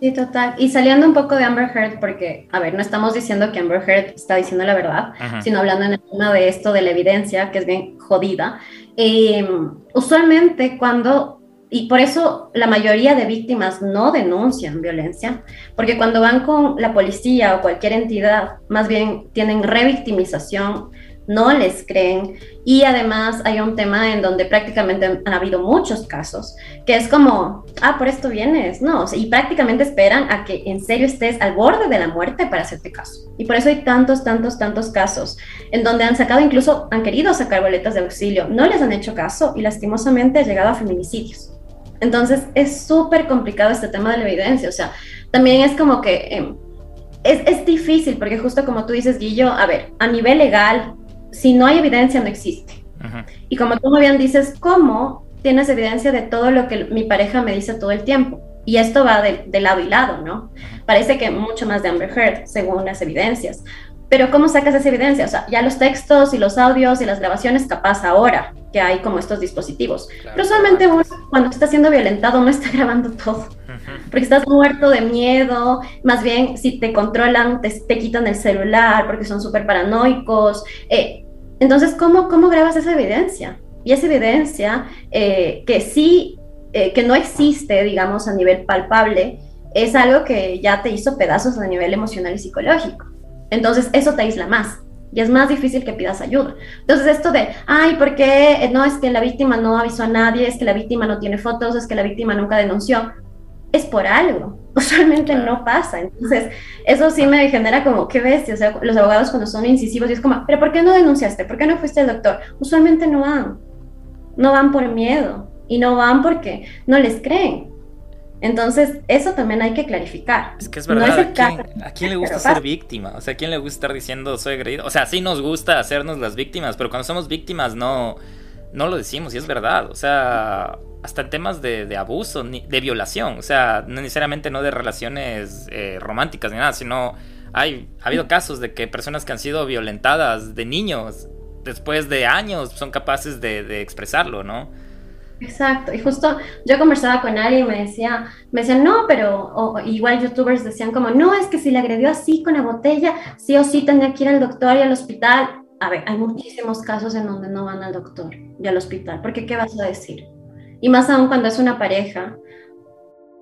Sí, total. Y saliendo un poco de Amber Heard, porque, a ver, no estamos diciendo que Amber Heard está diciendo la verdad, sino hablando en el tema de esto de la evidencia, que es bien jodida. Em, usualmente cuando, y por eso la mayoría de víctimas no denuncian violencia, porque cuando van con la policía o cualquier entidad, más bien tienen revictimización, no les creen y además hay un tema en donde prácticamente han habido muchos casos, que es como, ah, por esto vienes, no, y prácticamente esperan a que en serio estés al borde de la muerte para hacerte caso. Y por eso hay tantos, tantos, tantos casos en donde han sacado, incluso han querido sacar boletas de auxilio, no les han hecho caso y lastimosamente ha llegado a feminicidios. Entonces es súper complicado este tema de la evidencia, o sea, también es como que... Em, es, es difícil porque justo como tú dices, Guillo, a ver, a nivel legal, si no hay evidencia, no existe. Y como tú muy bien dices, ¿cómo tienes evidencia de todo lo que mi pareja me dice todo el tiempo? Y esto va de, lado y lado, ¿no? Parece que mucho más de Amber Heard, según las evidencias. Pero ¿cómo sacas esa evidencia? O sea, ya los textos y los audios y las grabaciones capaz ahora que hay como estos dispositivos. Pero usualmente uno cuando está siendo violentado no está grabando todo. Porque estás muerto de miedo, más bien si te controlan, te, te quitan el celular porque son súper paranoicos. Eh, entonces, ¿cómo, ¿cómo grabas esa evidencia? Y esa evidencia eh, que sí, eh, que no existe, digamos, a nivel palpable, es algo que ya te hizo pedazos a nivel emocional y psicológico. Entonces, eso te aísla más y es más difícil que pidas ayuda. Entonces, esto de, ay, ¿por qué? No, es que la víctima no avisó a nadie, es que la víctima no tiene fotos, es que la víctima nunca denunció. Es por algo. Usualmente no pasa. Entonces, eso sí me genera como, qué bestia. O sea, los abogados cuando son incisivos, y es como, pero ¿por qué no denunciaste? ¿Por qué no fuiste al doctor? Usualmente no van. No van por miedo. Y no van porque no les creen. Entonces, eso también hay que clarificar. Es que es verdad, ¿a, quién, le gusta ser víctima? O sea, ¿a quién le gusta estar diciendo soy agredido? O sea, sí nos gusta hacernos las víctimas, pero cuando somos víctimas no, no lo decimos y es verdad. O sea, hasta en temas de, abuso, de violación. O sea, no necesariamente no de relaciones eh, románticas ni nada, sino hay, ha habido casos de que personas que han sido violentadas de niños, después de años, son capaces de expresarlo, ¿no? Exacto, y justo yo conversaba con alguien y me decía, me decían, no, pero igual youtubers decían como, no, es que si le agredió así con la botella, sí o sí tenía que ir al doctor y al hospital. A ver, hay muchísimos casos en donde no van al doctor y al hospital, porque ¿qué vas a decir? Y más aún cuando es una pareja,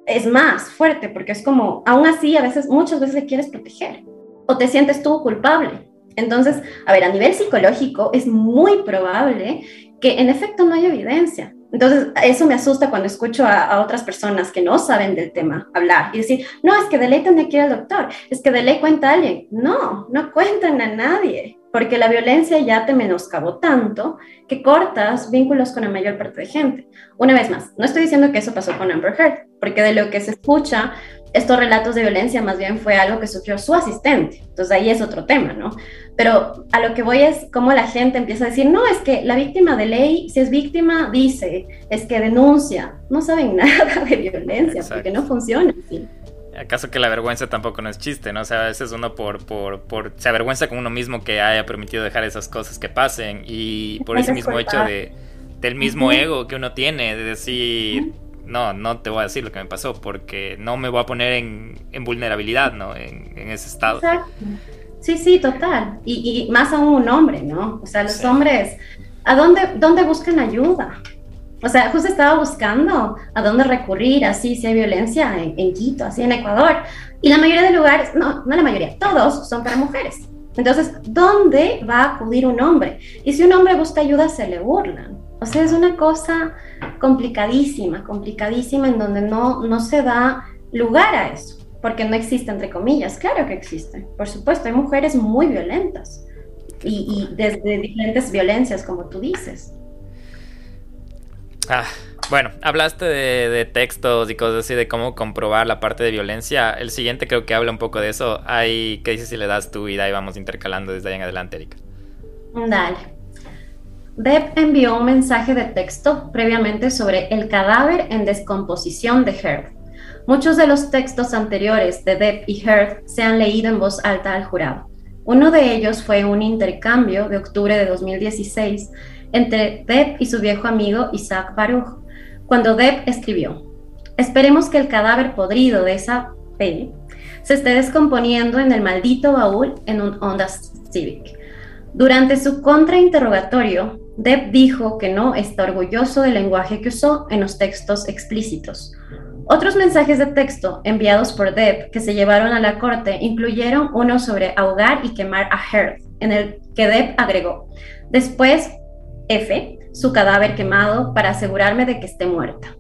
es más fuerte, porque es como, aún así, a veces, muchas veces le quieres proteger o te sientes tú culpable. Entonces, a ver, a nivel psicológico es muy probable que en efecto no haya evidencia, entonces, eso me asusta cuando escucho a, otras personas que no saben del tema hablar y decir, no, es que de ley tendría que ir al doctor, es que de ley cuenta a alguien. No, no cuentan a nadie, porque la violencia ya te menoscabó tanto que cortas vínculos con la mayor parte de gente. Una vez más, no estoy diciendo que eso pasó con Amber Heard, porque de lo que se escucha, estos relatos de violencia más bien fue algo que sufrió su asistente. Entonces ahí es otro tema, ¿no? Pero a lo que voy es cómo la gente empieza a decir, no, es que la víctima de ley, si es víctima, dice, es que denuncia. No saben nada de violencia, porque no funciona así. ¿Acaso que la vergüenza tampoco no es chiste, no? O sea, a veces uno por, por, por se avergüenza con uno mismo que haya permitido dejar esas cosas que pasen y por ese mismo hecho de, del mismo ego que uno tiene, de decir, no, no te voy a decir lo que me pasó porque no me voy a poner en, vulnerabilidad, ¿no? En, ese estado. Exacto. Sí, sí, total. Y, más aún un hombre, ¿no? O sea, los hombres, ¿a dónde, dónde buscan ayuda? O sea, justo estaba buscando a dónde recurrir, así, si hay violencia en, en, Quito, así en Ecuador. Y la mayoría de lugares, no, no la mayoría, todos son para mujeres. Entonces, ¿dónde va a acudir un hombre? Y si un hombre busca ayuda, se le burlan. O sea, es una cosa complicadísima, complicadísima en donde no, no se da lugar a eso porque no existe, entre comillas. Claro que existe, por supuesto, hay mujeres muy violentas y, desde diferentes violencias, como tú dices. Ah, bueno, hablaste de, textos y cosas así, de cómo comprobar la parte de violencia. El siguiente creo que habla un poco de eso. Hay, ¿Qué dices si le das vida y vamos intercalando desde ahí en adelante, Erika? Dale. Deb envió un mensaje de texto previamente sobre el cadáver en descomposición de Herb. Muchos de los textos anteriores de Depp y Heard se han leído en voz alta al jurado. Uno de ellos fue un intercambio de octubre de 2016 entre Depp y su viejo amigo Isaac Baruch, cuando Depp escribió, Esperemos que el cadáver podrido de esa peli se esté descomponiendo en el maldito baúl en un Honda Civic. Durante su contrainterrogatorio, Depp dijo que no está orgulloso del lenguaje que usó en los textos explícitos, otros mensajes de texto enviados por Deb que se llevaron a la corte incluyeron uno sobre ahogar y quemar a Heard, en el que Deb agregó, después F, su cadáver quemado para asegurarme de que esté muerta.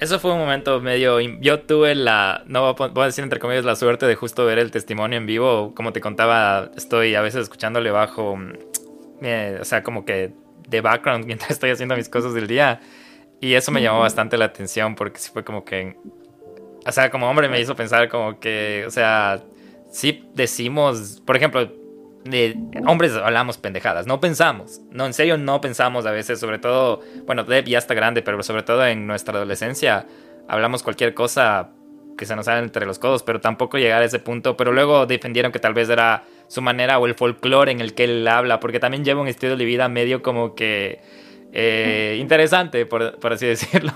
Eso fue un momento medio... Yo tuve la... No voy a decir entre comillas la suerte de justo ver el testimonio en vivo. Como te contaba, estoy a veces escuchándole bajo... Eh, o sea, como que de background mientras estoy haciendo mis cosas del día. Y eso me llamó bastante la atención porque sí fue como que... O sea, como hombre me hizo pensar como que, o sea, sí decimos, por ejemplo, de hombres hablamos pendejadas, no pensamos, no, en serio no pensamos a veces, sobre todo, bueno, Deb ya está grande, pero sobre todo en nuestra adolescencia hablamos cualquier cosa que se nos sale entre los codos, pero tampoco llegar a ese punto, pero luego defendieron que tal vez era su manera o el folclore en el que él habla, porque también lleva un estilo de vida medio como que eh, interesante, por, así decirlo.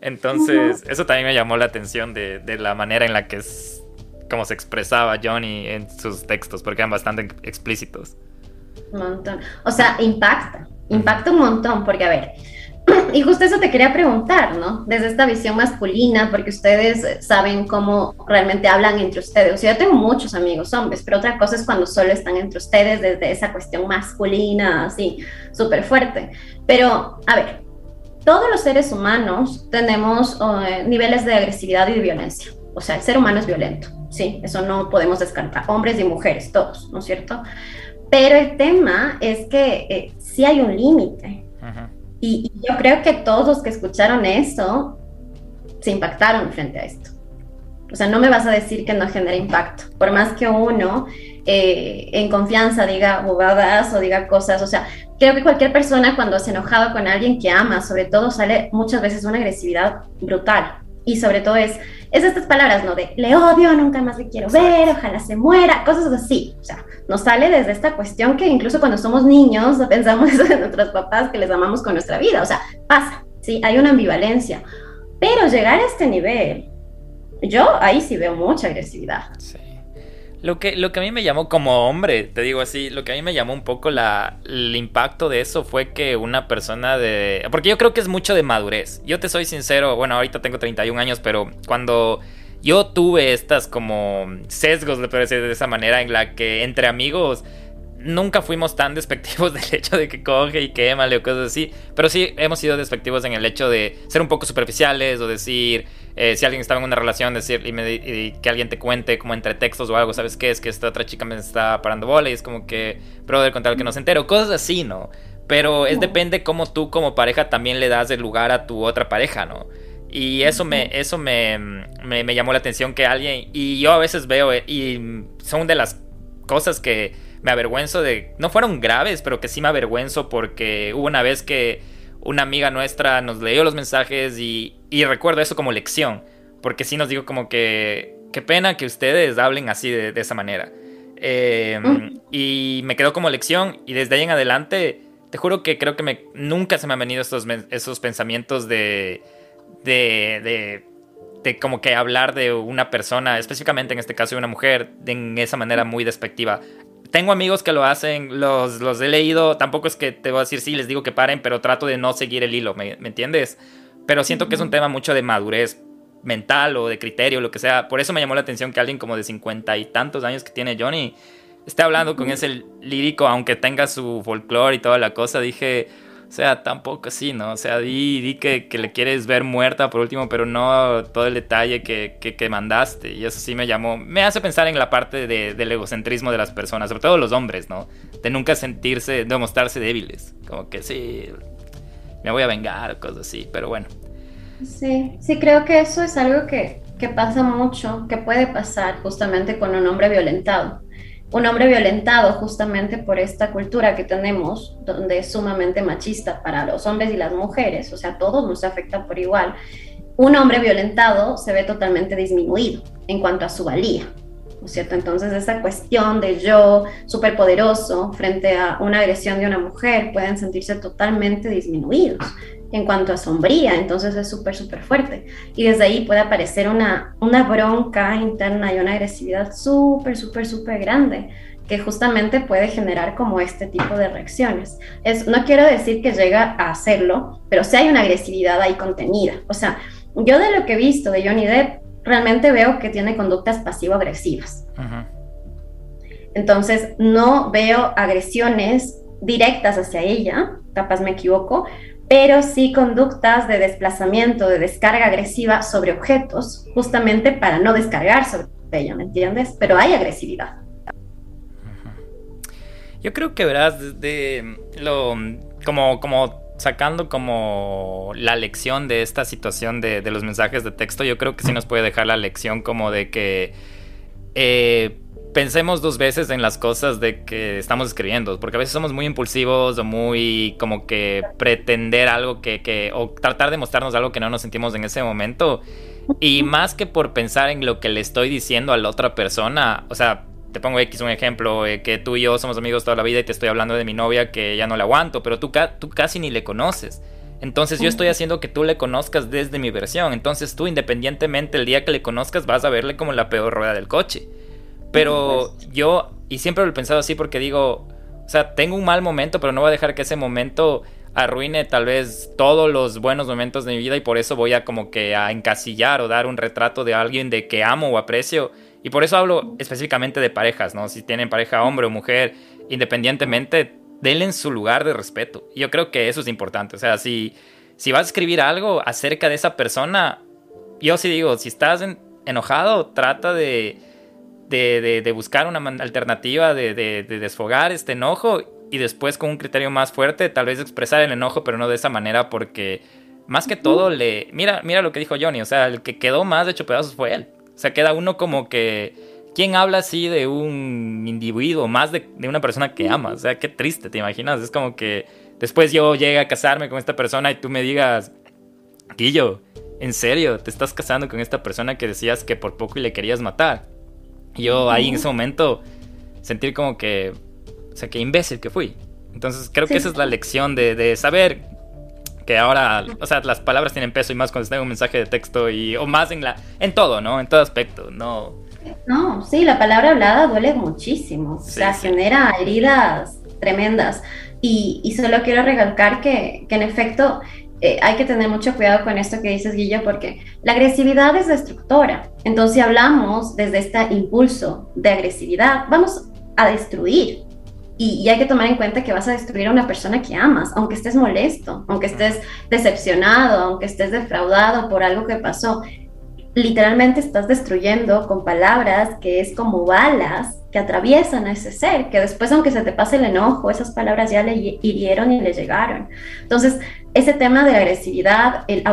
Entonces, eso también me llamó la atención de, la manera en la que es como se expresaba Johnny en sus textos, porque eran bastante explícitos. Un montón. O sea, impacta, impacta un montón, porque a ver, y justo eso te quería preguntar, ¿no? Desde esta visión masculina, porque ustedes saben cómo realmente hablan entre ustedes. O sea, yo tengo muchos amigos hombres, pero otra cosa es cuando solo están entre ustedes desde esa cuestión masculina, así, súper fuerte. Pero, a ver, todos los seres humanos tenemos eh, niveles de agresividad y de violencia. O sea, el ser humano es violento, sí, eso no podemos descartar, hombres y mujeres, todos, ¿no es cierto? Pero el tema es que eh, sí hay un límite. Y, y yo creo que todos los que escucharon eso se impactaron frente a esto. O sea, no me vas a decir que no genera impacto. Por más que uno eh, en confianza diga bobadas o diga cosas, o sea, creo que cualquier persona cuando se enojado con alguien que ama, sobre todo sale muchas veces una agresividad brutal. Y sobre todo es, es estas palabras, ¿no? De le odio, nunca más le quiero ver, ojalá se muera, cosas así. O sea, nos sale desde esta cuestión que incluso cuando somos niños pensamos eso de nuestros papás que les amamos con nuestra vida. O sea, pasa, ¿sí? Hay una ambivalencia. Pero llegar a este nivel, yo ahí sí veo mucha agresividad. Sí. Lo que, lo que a mí me llamó como hombre, te digo así, lo que a mí me llamó un poco la, el impacto de eso fue que una persona de... Porque yo creo que es mucho de madurez. Yo te soy sincero, bueno, ahorita tengo 31 años, pero cuando yo tuve estas como sesgos, le decir de esa manera, en la que entre amigos nunca fuimos tan despectivos del hecho de que coge y quémale o cosas así, pero sí hemos sido despectivos en el hecho de ser un poco superficiales o decir, eh, si alguien estaba en una relación, decir y, que alguien te cuente como entre textos o algo, ¿sabes qué? Es que esta otra chica me está parando bola y es como que, brother, contar que no se entero, cosas así, ¿no? Pero es depende cómo tú como pareja también le das el lugar a tu otra pareja, ¿no? Y eso me, eso me, me, me llamó la atención que alguien, y yo a veces veo, eh, y son de las cosas que me avergüenzo de... No fueron graves, pero que sí me avergüenzo porque hubo una vez que una amiga nuestra nos leyó los mensajes y, y recuerdo eso como lección. Porque sí nos dijo como que... Qué pena que ustedes hablen así de, esa manera. Em, mm. Y me quedó como lección y desde ahí en adelante, te juro que creo que me, nunca se me han venido esos, esos pensamientos de, de, de, de, como que hablar de una persona, específicamente en este caso de una mujer, de, en esa manera muy despectiva tengo amigos que lo hacen, los, los he leído, tampoco es que te voy a decir sí, les digo que paren, pero trato de no seguir el hilo, ¿me, entiendes? Pero siento que es un tema mucho de madurez mental o de criterio, lo que sea. Por eso me llamó la atención que alguien como de cincuenta y tantos años que tiene Johnny esté hablando con ese lírico, aunque tenga su folclore y toda la cosa. Dije, o sea, tampoco así, ¿no? O sea, di, que, le quieres ver muerta por último, pero no todo el detalle que, que, mandaste. Y eso sí me llamó, me hace pensar en la parte de, del egocentrismo de las personas, sobre todo los hombres, ¿no? De nunca sentirse, de mostrarse débiles. Como que sí, me voy a vengar, cosas así, pero bueno. Sí, sí, creo que eso es algo que, que pasa mucho, que puede pasar justamente con un hombre violentado un hombre violentado justamente por esta cultura que tenemos, donde es sumamente machista para los hombres y las mujeres, o sea, todos nos afecta por igual. Un hombre violentado se ve totalmente disminuido en cuanto a su valía, ¿no es cierto? Entonces esa cuestión de yo superpoderoso frente a una agresión de una mujer pueden sentirse totalmente disminuidos en cuanto a sombría, entonces es súper, súper fuerte. Y desde ahí puede aparecer una, una bronca interna y una agresividad súper, súper, súper grande que justamente puede generar como este tipo de reacciones. Es, no quiero decir que llega a hacerlo, pero sí hay una agresividad ahí contenida. O sea, yo de lo que he visto de Johnny Depp, realmente veo que tiene conductas pasivo-agresivas. Entonces, no veo agresiones directas hacia ella, capaz me equivoco, pero sí conductas de desplazamiento, de descarga agresiva sobre objetos, justamente para no descargar sobre ella, ¿me entiendes? Pero hay agresividad. Yo creo que verás de lo como como sacando como la lección de esta situación de, de, los mensajes de texto, yo creo que sí nos puede dejar la lección como de que eh, pensemos dos veces en las cosas de que estamos escribiendo, porque a veces somos muy impulsivos o muy como que pretender algo que, que, o tratar de mostrarnos algo que no nos sentimos en ese momento. Y más que por pensar en lo que le estoy diciendo a la otra persona, o sea, te pongo X un ejemplo, eh, que tú y yo somos amigos toda la vida y te estoy hablando de mi novia que ya no la aguanto, pero tú, tú casi ni le conoces. Entonces yo estoy haciendo que tú le conozcas desde mi versión. Entonces tú independientemente el día que le conozcas vas a verle como la peor rueda del coche. Pero yo, y siempre lo he pensado así porque digo, o sea, tengo un mal momento, pero no voy a dejar que ese momento arruine tal vez todos los buenos momentos de mi vida y por eso voy a como que a encasillar o dar un retrato de alguien de que amo o aprecio. Y por eso hablo específicamente de parejas, ¿no? Si tienen pareja hombre o mujer, independientemente, denle en su lugar de respeto. Yo creo que eso es importante. O sea, si si vas a escribir algo acerca de esa persona, yo sí digo, si estás enojado, trata de, de, buscar una alternativa de, de desfogar este enojo y después con un criterio más fuerte, tal vez expresar el enojo, pero no de esa manera porque más que todo le... Mira, mira lo que dijo Johnny, o sea, el que quedó más de hecho pedazos fue él. O sea, queda uno como que... ¿Quién habla así de un individuo, más de, una persona que ama? O sea, qué triste, ¿te imaginas? Es como que después yo llegue a casarme con esta persona y tú me digas, Guillo, ¿en serio? ¿Te estás casando con esta persona que decías que por poco y le querías matar? Y yo ahí en ese momento sentir como que, o sea, qué imbécil que fui. Entonces creo que esa es la lección de, de saber que ahora, o sea, las palabras tienen peso y más cuando tengo un mensaje de texto y o más en la en todo, ¿no? En todo aspecto, no. No, sí, la palabra hablada duele muchísimo, o sea, genera heridas tremendas. Y, y, solo quiero recalcar que, que en efecto eh, hay que tener mucho cuidado con esto que dices, Guillo, porque la agresividad es destructora. Entonces, si hablamos desde este impulso de agresividad, vamos a destruir, y, hay que tomar en cuenta que vas a destruir a una persona que amas, aunque estés molesto, aunque estés decepcionado, aunque estés defraudado por algo que pasó. Literalmente estás destruyendo con palabras que es como balas que atraviesan a ese ser, que después aunque se te pase el enojo, esas palabras ya le hirieron y le llegaron. Entonces, ese tema de la agresividad, el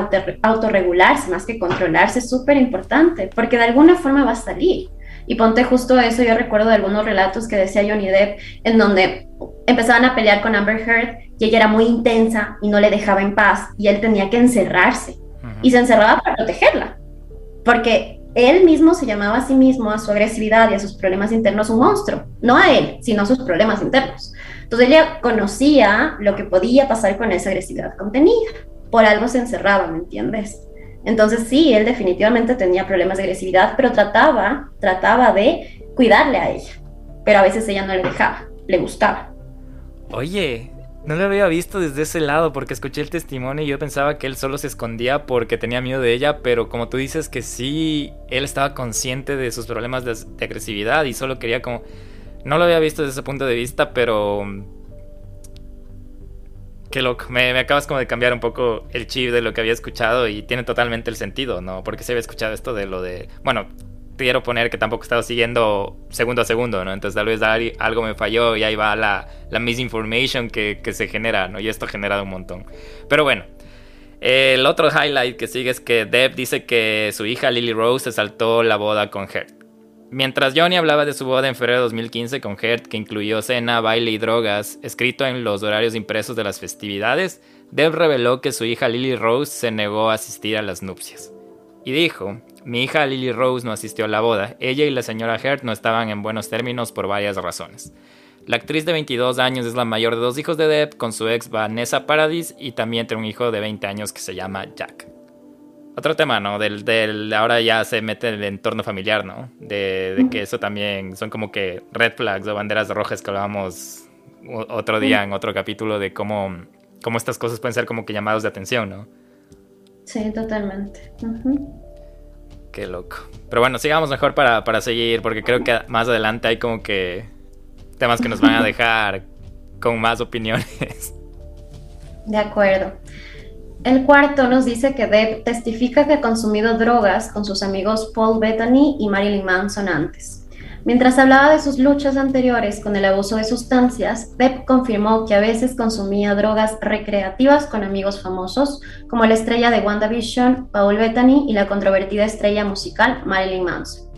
autorregularse más que controlarse es súper importante, porque de alguna forma va a salir. Y ponte justo eso, yo recuerdo de algunos relatos que decía Johnny Depp, en donde empezaban a pelear con Amber Heard y ella era muy intensa y no le dejaba en paz y él tenía que encerrarse. Y se encerraba para protegerla, porque él mismo se llamaba a sí mismo, a su agresividad y a sus problemas internos, un monstruo. No a él, sino a sus problemas internos. Entonces ella conocía lo que podía pasar con esa agresividad contenida. Por algo se encerraba, ¿me entiendes? Entonces sí, él definitivamente tenía problemas de agresividad, pero trataba, trataba de cuidarle a ella. Pero a veces ella no le dejaba, le gustaba. Oye, no lo había visto desde ese lado porque escuché el testimonio y yo pensaba que él solo se escondía porque tenía miedo de ella, pero como tú dices que sí, él estaba consciente de sus problemas de, de agresividad y solo quería como... No lo había visto desde ese punto de vista, pero Qué loco. Me, acabas como de cambiar un poco el chip de lo que había escuchado y tiene totalmente el sentido, ¿no? Porque se había escuchado esto de lo de. Bueno, quiero poner que tampoco he estado siguiendo segundo a segundo, ¿no? Entonces tal vez algo me falló y ahí va la, la misinformation que, que se genera, ¿no? Y esto ha generado un montón. Pero bueno. El otro highlight que sigue es que Deb dice que su hija Lily Rose se saltó la boda con Hert. Mientras Johnny hablaba de su boda en febrero de 2015 con Hert, que incluyó cena, baile y drogas, escrito en los horarios impresos de las festividades, Deb reveló que su hija Lily Rose se negó a asistir a las nupcias. Y dijo, mi hija Lily Rose no asistió a la boda, ella y la señora Hert no estaban en buenos términos por varias razones. La actriz de 22 años es la mayor de dos hijos de Deb con su ex Vanessa Paradis y también tiene un hijo de 20 años que se llama Jack. Otro tema, ¿no? Del, del, ahora ya se mete el entorno familiar, ¿no? De, que eso también son como que red flags o banderas rojas que hablábamos otro día en otro capítulo de cómo, cómo estas cosas pueden ser como que llamados de atención, ¿no? Sí, totalmente. Qué loco. Pero bueno, sigamos mejor para, para seguir, porque creo que más adelante hay como que temas que nos van a dejar con más opiniones. De acuerdo. El cuarto nos dice que Deb testifica que ha consumido drogas con sus amigos Paul Bettany y Marilyn Manson antes. Mientras hablaba de sus luchas anteriores con el abuso de sustancias, Deb confirmó que a veces consumía drogas recreativas con amigos famosos, como la estrella de WandaVision, Paul Bettany, y la controvertida estrella musical Marilyn Manson.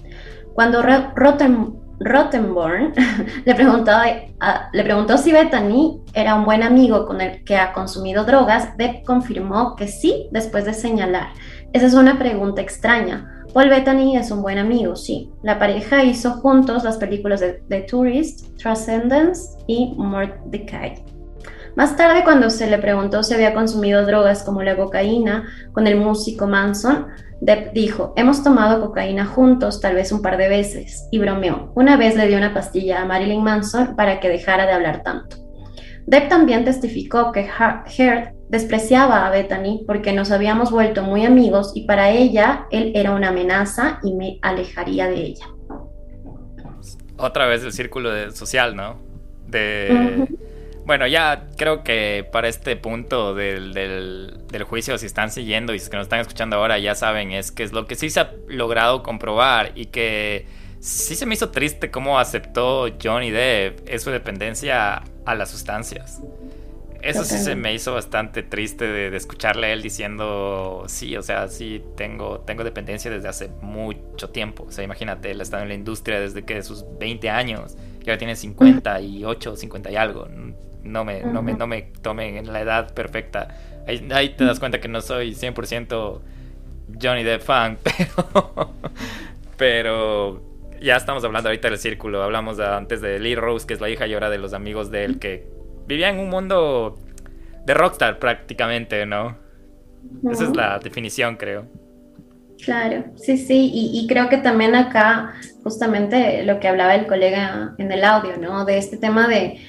Cuando Rotten Rottenborn le, preguntó, si Bethany era un buen amigo con el que ha consumido drogas. Beck confirmó que sí, después de señalar. Esa es una pregunta extraña. Paul Bethany es un buen amigo, sí. La pareja hizo juntos las películas de The Tourist, Transcendence y Mordecai. Más tarde, cuando se le preguntó si había consumido drogas como la cocaína con el músico Manson, Depp dijo, hemos tomado cocaína juntos tal vez un par de veces, y bromeó. Una vez le dio una pastilla a Marilyn Manson para que dejara de hablar tanto. Depp también testificó que Heard despreciaba a Bethany porque nos habíamos vuelto muy amigos y para ella él era una amenaza y me alejaría de ella. Otra vez el círculo social, ¿no? De, Bueno, ya creo que para este punto del, del, juicio, si están siguiendo y si que nos están escuchando ahora, ya saben, es que es lo que sí se ha logrado comprobar y que sí se me hizo triste cómo aceptó Johnny Depp es su dependencia a las sustancias. Eso sí se me hizo bastante triste de, escucharle a él diciendo, sí, o sea, sí, tengo, tengo dependencia desde hace mucho tiempo. O sea, imagínate, él ha estado en la industria desde que sus 20 años, y ahora tiene 58, 50 y algo no me, no me, no me tomen en la edad perfecta. Ahí, te das cuenta que no soy 100% Johnny Depp fan, pero, pero ya estamos hablando ahorita del círculo. Hablamos antes de Lee Rose, que es la hija y ahora de los amigos de él, que vivía en un mundo de rockstar prácticamente, ¿no? Esa es la definición, creo. Claro, sí, sí, y, y, creo que también acá justamente lo que hablaba el colega en el audio, ¿no? De este tema de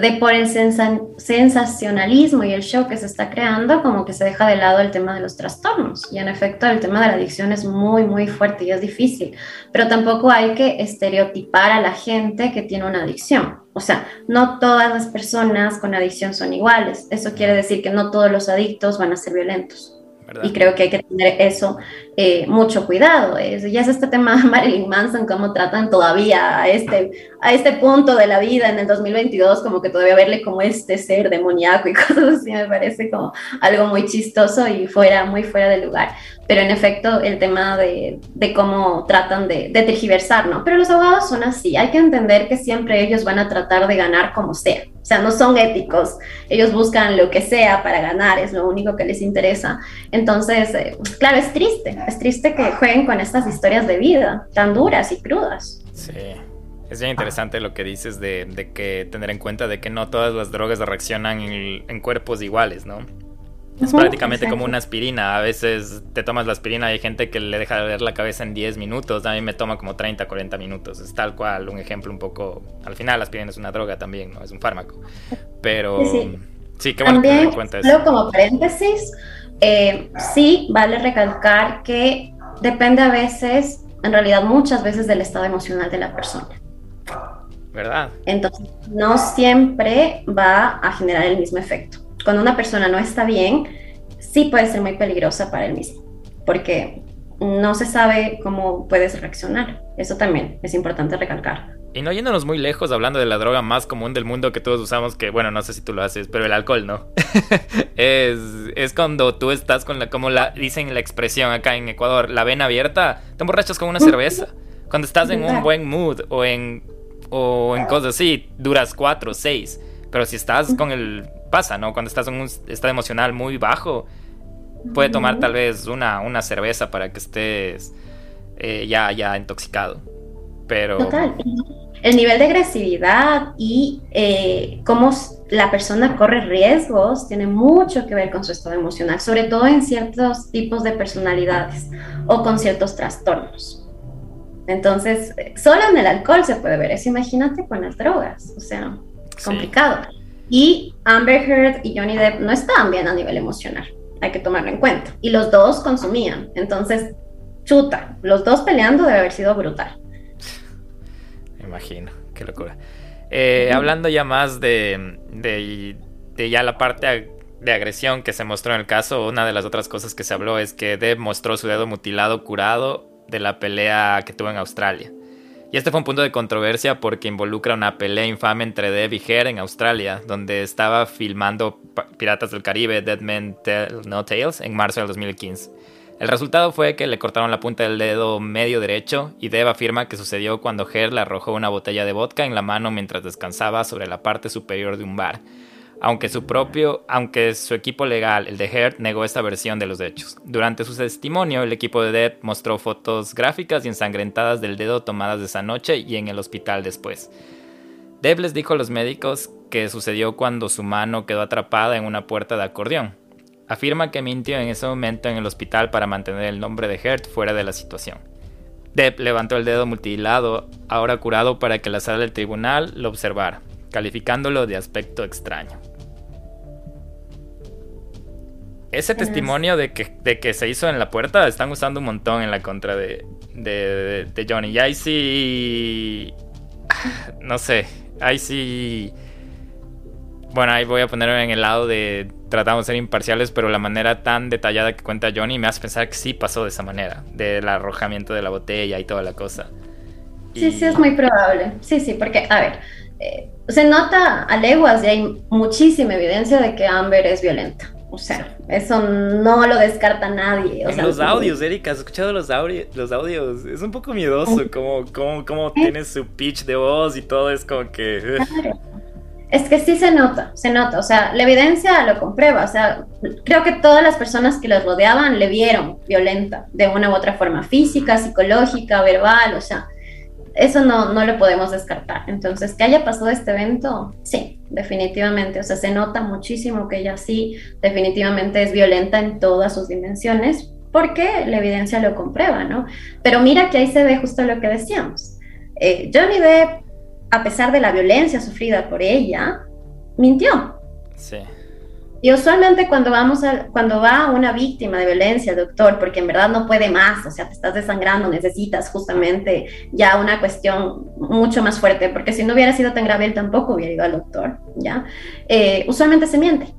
de por el sensacionalismo y el show que se está creando, como que se deja de lado el tema de los trastornos. Y en efecto, el tema de la adicción es muy, muy fuerte y es difícil. Pero tampoco hay que estereotipar a la gente que tiene una adicción. O sea, no todas las personas con adicción son iguales. Eso quiere decir que no todos los adictos van a ser violentos. Y creo que hay que tener eso eh, mucho cuidado. Es, ya es este tema de Marilyn Manson, cómo tratan todavía a este, a este punto de la vida en el 2022, como que todavía verle como este ser demoníaco y cosas así, me parece como algo muy chistoso y fuera, muy fuera de lugar. Pero en efecto, el tema de, de cómo tratan de, de tergiversar, ¿no? Pero los abogados son así, hay que entender que siempre ellos van a tratar de ganar como sea. O sea, no son éticos, ellos buscan lo que sea para ganar, es lo único que les interesa. Entonces, eh, claro, es triste, es triste que jueguen con estas historias de vida tan duras y crudas. Sí. Es bien interesante lo que dices de, que tener en cuenta de que no todas las drogas reaccionan en, cuerpos iguales, ¿no? Es prácticamente como una aspirina. A veces te tomas la aspirina y hay gente que le deja de ver la cabeza en 10 minutos. A mí me toma como 30, 40 minutos. Es tal cual un ejemplo un poco... Al final la aspirina es una droga también, ¿no? Es un fármaco. Pero... Sí, qué bueno que cuenta eso. como paréntesis, eh, sí vale recalcar que depende a veces, en realidad muchas veces, del estado emocional de la persona. ¿Verdad? Entonces, no siempre va a generar el mismo efecto. Cuando una persona no está bien, sí puede ser muy peligrosa para él mismo, porque no se sabe cómo puedes reaccionar. Eso también es importante recalcar. Y no yéndonos muy lejos, hablando de la droga más común del mundo que todos usamos, que bueno, no sé si tú lo haces, pero el alcohol, ¿no? es, es cuando tú estás con la, como la, dicen la expresión acá en Ecuador, la vena abierta, te emborrachas con una cerveza. Cuando estás en un buen mood o en, o en cosas así, duras cuatro, seis. Pero si estás con el... pasa, ¿no? Cuando estás en un estado emocional muy bajo, puede tomar tal vez una, una cerveza para que estés eh, ya, ya intoxicado. Pero... Total. El nivel de agresividad y eh, cómo la persona corre riesgos tiene mucho que ver con su estado emocional, sobre todo en ciertos tipos de personalidades o con ciertos trastornos. Entonces, solo en el alcohol se puede ver eso, imagínate con las drogas, o sea, complicado. Y Amber Heard y Johnny Depp no estaban bien a nivel emocional, hay que tomarlo en cuenta. Y los dos consumían, entonces, chuta, los dos peleando debe haber sido brutal imagino, qué locura. Eh, hablando ya más de, de, ya la parte de agresión que se mostró en el caso, una de las otras cosas que se habló es que Deb mostró su dedo mutilado curado de la pelea que tuvo en Australia. Y este fue un punto de controversia porque involucra una pelea infame entre Deb y Her en Australia, donde estaba filmando Piratas del Caribe, Dead Men Tell No Tales, en marzo del 2015. El resultado fue que le cortaron la punta del dedo medio derecho y Deb afirma que sucedió cuando Her le arrojó una botella de vodka en la mano mientras descansaba sobre la parte superior de un bar. Aunque su propio, aunque su equipo legal, el de Her, negó esta versión de los hechos. Durante su testimonio, el equipo de Deb mostró fotos gráficas y ensangrentadas del dedo tomadas esa noche y en el hospital después. Deb les dijo a los médicos que sucedió cuando su mano quedó atrapada en una puerta de acordeón. Afirma que mintió en ese momento en el hospital para mantener el nombre de Hert fuera de la situación. Depp levantó el dedo mutilado, ahora curado, para que la sala del tribunal lo observara, calificándolo de aspecto extraño. Ese testimonio de que, de que se hizo en la puerta están usando un montón en la contra de, de, de Johnny. Y ahí sí. No sé. Ahí sí bueno, ahí voy a ponerme en el lado de tratamos de ser imparciales, pero la manera tan detallada que cuenta Johnny me hace pensar que sí pasó de esa manera, del arrojamiento de la botella y toda la cosa. Sí, sí, es muy probable. Sí, sí, porque, a ver, eh, se nota a leguas y hay muchísima evidencia de que Amber es violenta. O sea, eso no lo descarta nadie. en los audios, Erika, ¿has escuchado los, los audios? Es un poco miedoso como, como, como tiene su pitch de voz y todo, es como que... Es que sí se nota, se nota, o sea, la evidencia lo comprueba, o sea, creo que todas las personas que la rodeaban le vieron violenta de una u otra forma, física, psicológica, verbal, o sea, eso no, no lo podemos descartar. Entonces, que haya pasado este evento, sí, definitivamente, o sea, se nota muchísimo que ella sí, definitivamente es violenta en todas sus dimensiones, porque la evidencia lo comprueba, ¿no? Pero mira que ahí se ve justo lo que decíamos. Eh, Johnny Depp a pesar de la violencia sufrida por ella, mintió. Sí. Y usualmente cuando vamos a, cuando va una víctima de violencia, doctor, porque en verdad no puede más, o sea, te estás desangrando, necesitas justamente ya una cuestión mucho más fuerte, porque si no hubiera sido tan grave, él tampoco hubiera ido al doctor, ¿ya? Eh, usualmente se miente.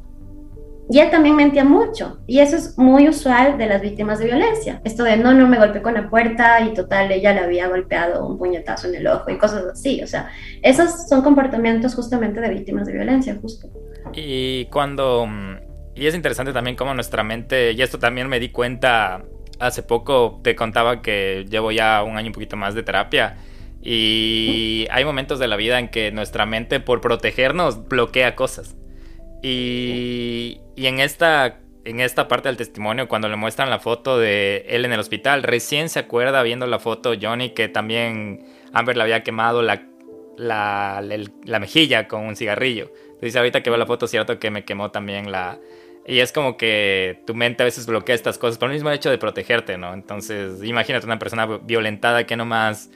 Y él también mentía mucho. Y eso es muy usual de las víctimas de violencia. Esto de no, no me golpeé con la puerta y total, ella le había golpeado un puñetazo en el ojo y cosas así. O sea, esos son comportamientos justamente de víctimas de violencia, justo. Y cuando... Y es interesante también cómo nuestra mente, y esto también me di cuenta hace poco, te contaba que llevo ya un año un poquito más de terapia. Y hay momentos de la vida en que nuestra mente, por protegernos, bloquea cosas. Y, en, esta, en esta parte del testimonio, cuando le muestran la foto de él en el hospital, recién se acuerda viendo la foto Johnny que también Amber le había quemado la, la, la, mejilla con un cigarrillo. Dice, ahorita que veo la foto, cierto que me quemó también la... Y es como que tu mente a veces bloquea estas cosas por el mismo hecho de protegerte, ¿no? Entonces, imagínate una persona violentada que nomás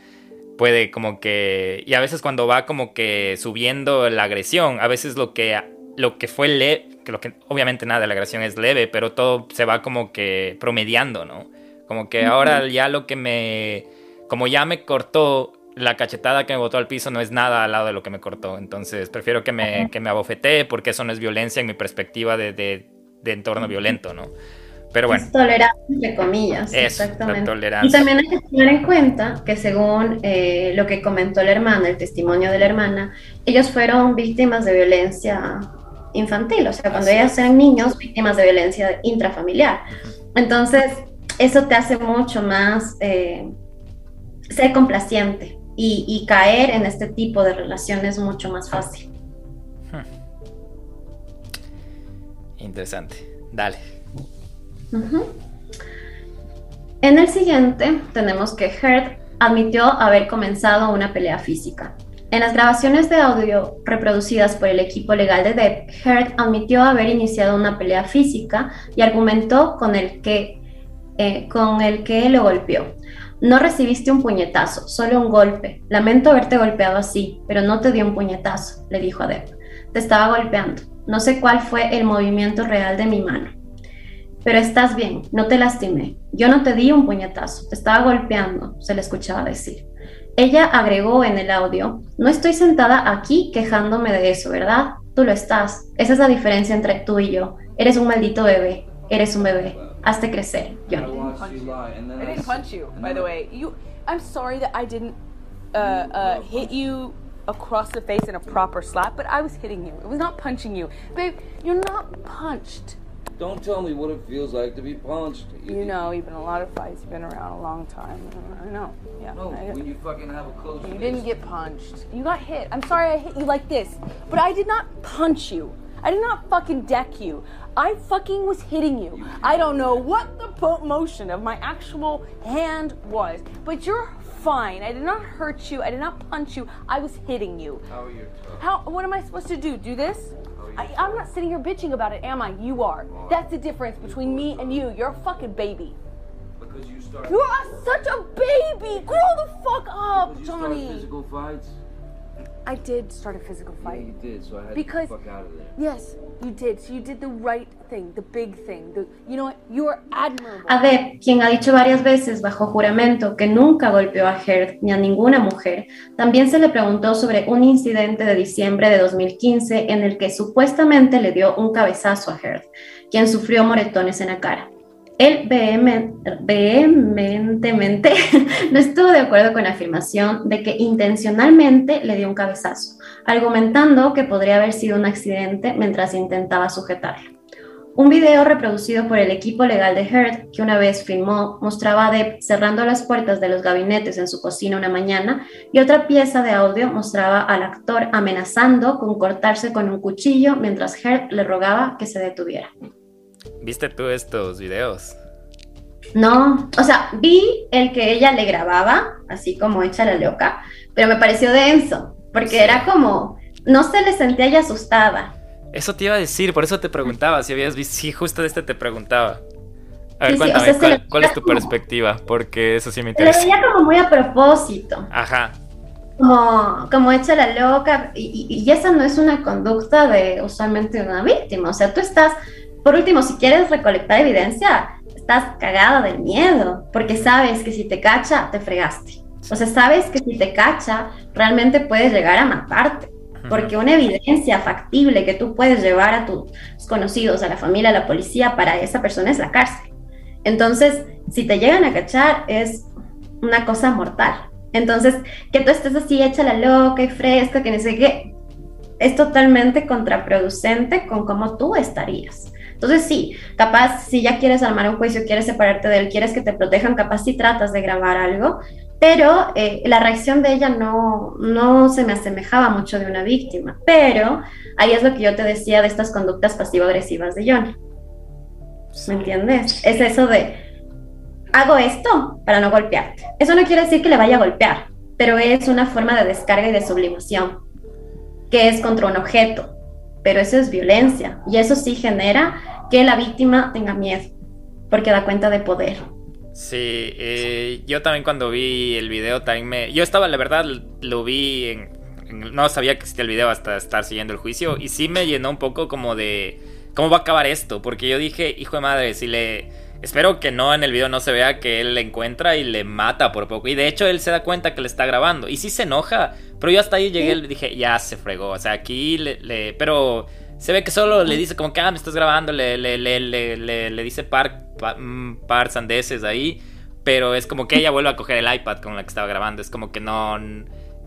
puede como que... Y a veces cuando va como que subiendo la agresión, a veces lo que lo que fue leve, que lo que obviamente nada de la agresión es leve, pero todo se va como que promediando, ¿no? Como que ahora ya lo que me, como ya me cortó, la cachetada que me botó al piso no es nada al lado de lo que me cortó, entonces prefiero que me, que me abofetee porque eso no es violencia en mi perspectiva de, de, entorno violento, ¿no? Pero bueno. Es tolerancia, entre comillas. exactamente. Y también hay que tener en cuenta que según eh, lo que comentó la hermana, el testimonio de la hermana, ellos fueron víctimas de violencia infantil, o sea, cuando ellas eran niños víctimas de violencia intrafamiliar. Entonces, eso te hace mucho más eh, ser complaciente y, caer en este tipo de relaciones mucho más fácil. Hmm. Interesante. Dale. En el siguiente tenemos que Heard admitió haber comenzado una pelea física. En las grabaciones de audio reproducidas por el equipo legal de Depp, Heard admitió haber iniciado una pelea física y argumentó con el que, eh, con el que lo golpeó. No recibiste un puñetazo, solo un golpe. Lamento haberte golpeado así, pero no te dio un puñetazo, le dijo a Depp. Te estaba golpeando. No sé cuál fue el movimiento real de mi mano. Pero estás bien, no te lastimé. Yo no te di un puñetazo, te estaba golpeando, se le escuchaba decir. Ella agregó en el audio, no estoy sentada aquí quejándome de eso, ¿verdad? Tú lo estás. Esa es la diferencia entre tú y yo. Eres un maldito bebé. Eres un bebé. Hazte crecer, Johnny. I didn't punch you, by the way. You, I'm sorry that I didn't uh, uh, hit you across the face in a proper slap, but I was hitting you. It was not punching you. Babe, you're not punched. Don't tell me what it feels like to be punched. You, you know, you've been a lot of fights. You've been around a long time. I know. Yeah. No, I, when you fucking have a close. You didn't get punched. You got hit. I'm sorry I hit you like this, but I did not punch you. I did not fucking deck you. I fucking was hitting you. I don't know what the motion of my actual hand was, but you're fine. I did not hurt you. I did not punch you. I was hitting you. How are you? How? What am I supposed to do? Do this? I, am not sitting here bitching about it, am I? You are. That's the difference between me and you. You're a fucking baby. Because you start. You're such a baby. Grow the fuck up, you Johnny. Physical fights. I did start a physical Yeah, fight. you did, so I had Because- to fuck out of there. Yes, you did. So you did the right thing, the big thing. The, you know what? You are admirable. Adep, quien ha dicho varias veces bajo juramento que nunca golpeó a Heard ni a ninguna mujer, también se le preguntó sobre un incidente de diciembre de 2015 en el que supuestamente le dio un cabezazo a Heard, quien sufrió moretones en la cara. Él vehemen- vehementemente no estuvo de acuerdo con la afirmación de que intencionalmente le dio un cabezazo, argumentando que podría haber sido un accidente mientras intentaba sujetarlo. Un video reproducido por el equipo legal de Heard, que una vez filmó, mostraba a Depp cerrando las puertas de los gabinetes en su cocina una mañana y otra pieza de audio mostraba al actor amenazando con cortarse con un cuchillo mientras Heard le rogaba que se detuviera. ¿Viste tú estos videos? No, o sea, vi el que ella le grababa, así como hecha la loca, pero me pareció denso, porque Sí. era como, no se le sentía ella asustada. Eso te iba a decir, por eso te preguntaba si habías visto. Sí, justo de este te preguntaba. A ver, Sí, sí, o cuéntame, sea, ¿cuál, es tu como- perspectiva? Porque eso sí me Se le interesa. veía como muy a propósito. Ajá. como, como hecha la loca, y, y- y esa no es una conducta de usualmente una víctima. O sea, tú estás, por último, si quieres recolectar evidencia, estás cagada del miedo, porque sabes que si te cacha, te fregaste. O sea, sabes que si te cacha, realmente puedes llegar a matarte. Porque una evidencia factible que tú puedes llevar a tus conocidos, a la familia, a la policía, para esa persona es la cárcel. Entonces, si te llegan a cachar, es una cosa mortal. Entonces, que tú estés así hecha la loca y fresca, que no sé qué, es totalmente contraproducente con cómo tú estarías. Entonces, sí, capaz si ya quieres armar un juicio, quieres separarte de él, quieres que te protejan, capaz si tratas de grabar algo, pero eh, la reacción de ella no, no se me asemejaba mucho de una víctima. Pero ahí es lo que yo te decía de estas conductas pasivo-agresivas de Johnny. ¿Me entiendes? Es eso de, hago esto para no golpearte. Eso no quiere decir que le vaya a golpear, pero es una forma de descarga y de sublimación, que es contra un objeto. Pero eso es violencia y eso sí genera que la víctima tenga miedo, porque da cuenta de poder. Sí, eh, yo también cuando vi el video también me... Yo estaba, la verdad, lo vi en, en- No sabía que existía el video hasta estar siguiendo el juicio y sí me llenó un poco como de... ¿Cómo va a acabar esto? Porque yo dije, hijo de madre, si le... Espero que no en el video no se vea que él le encuentra y le mata por poco. Y de hecho él se da cuenta que le está grabando. Y sí se enoja. Pero yo hasta ahí llegué y dije, ya se fregó. O sea, aquí le... le- pero se ve que solo le dice como que, ah, me estás grabando. Le, le, le, le, dice par, pa- mm, par sandeces ahí. Pero es como que ella vuelve a coger el iPad con la que estaba grabando. Es como que no...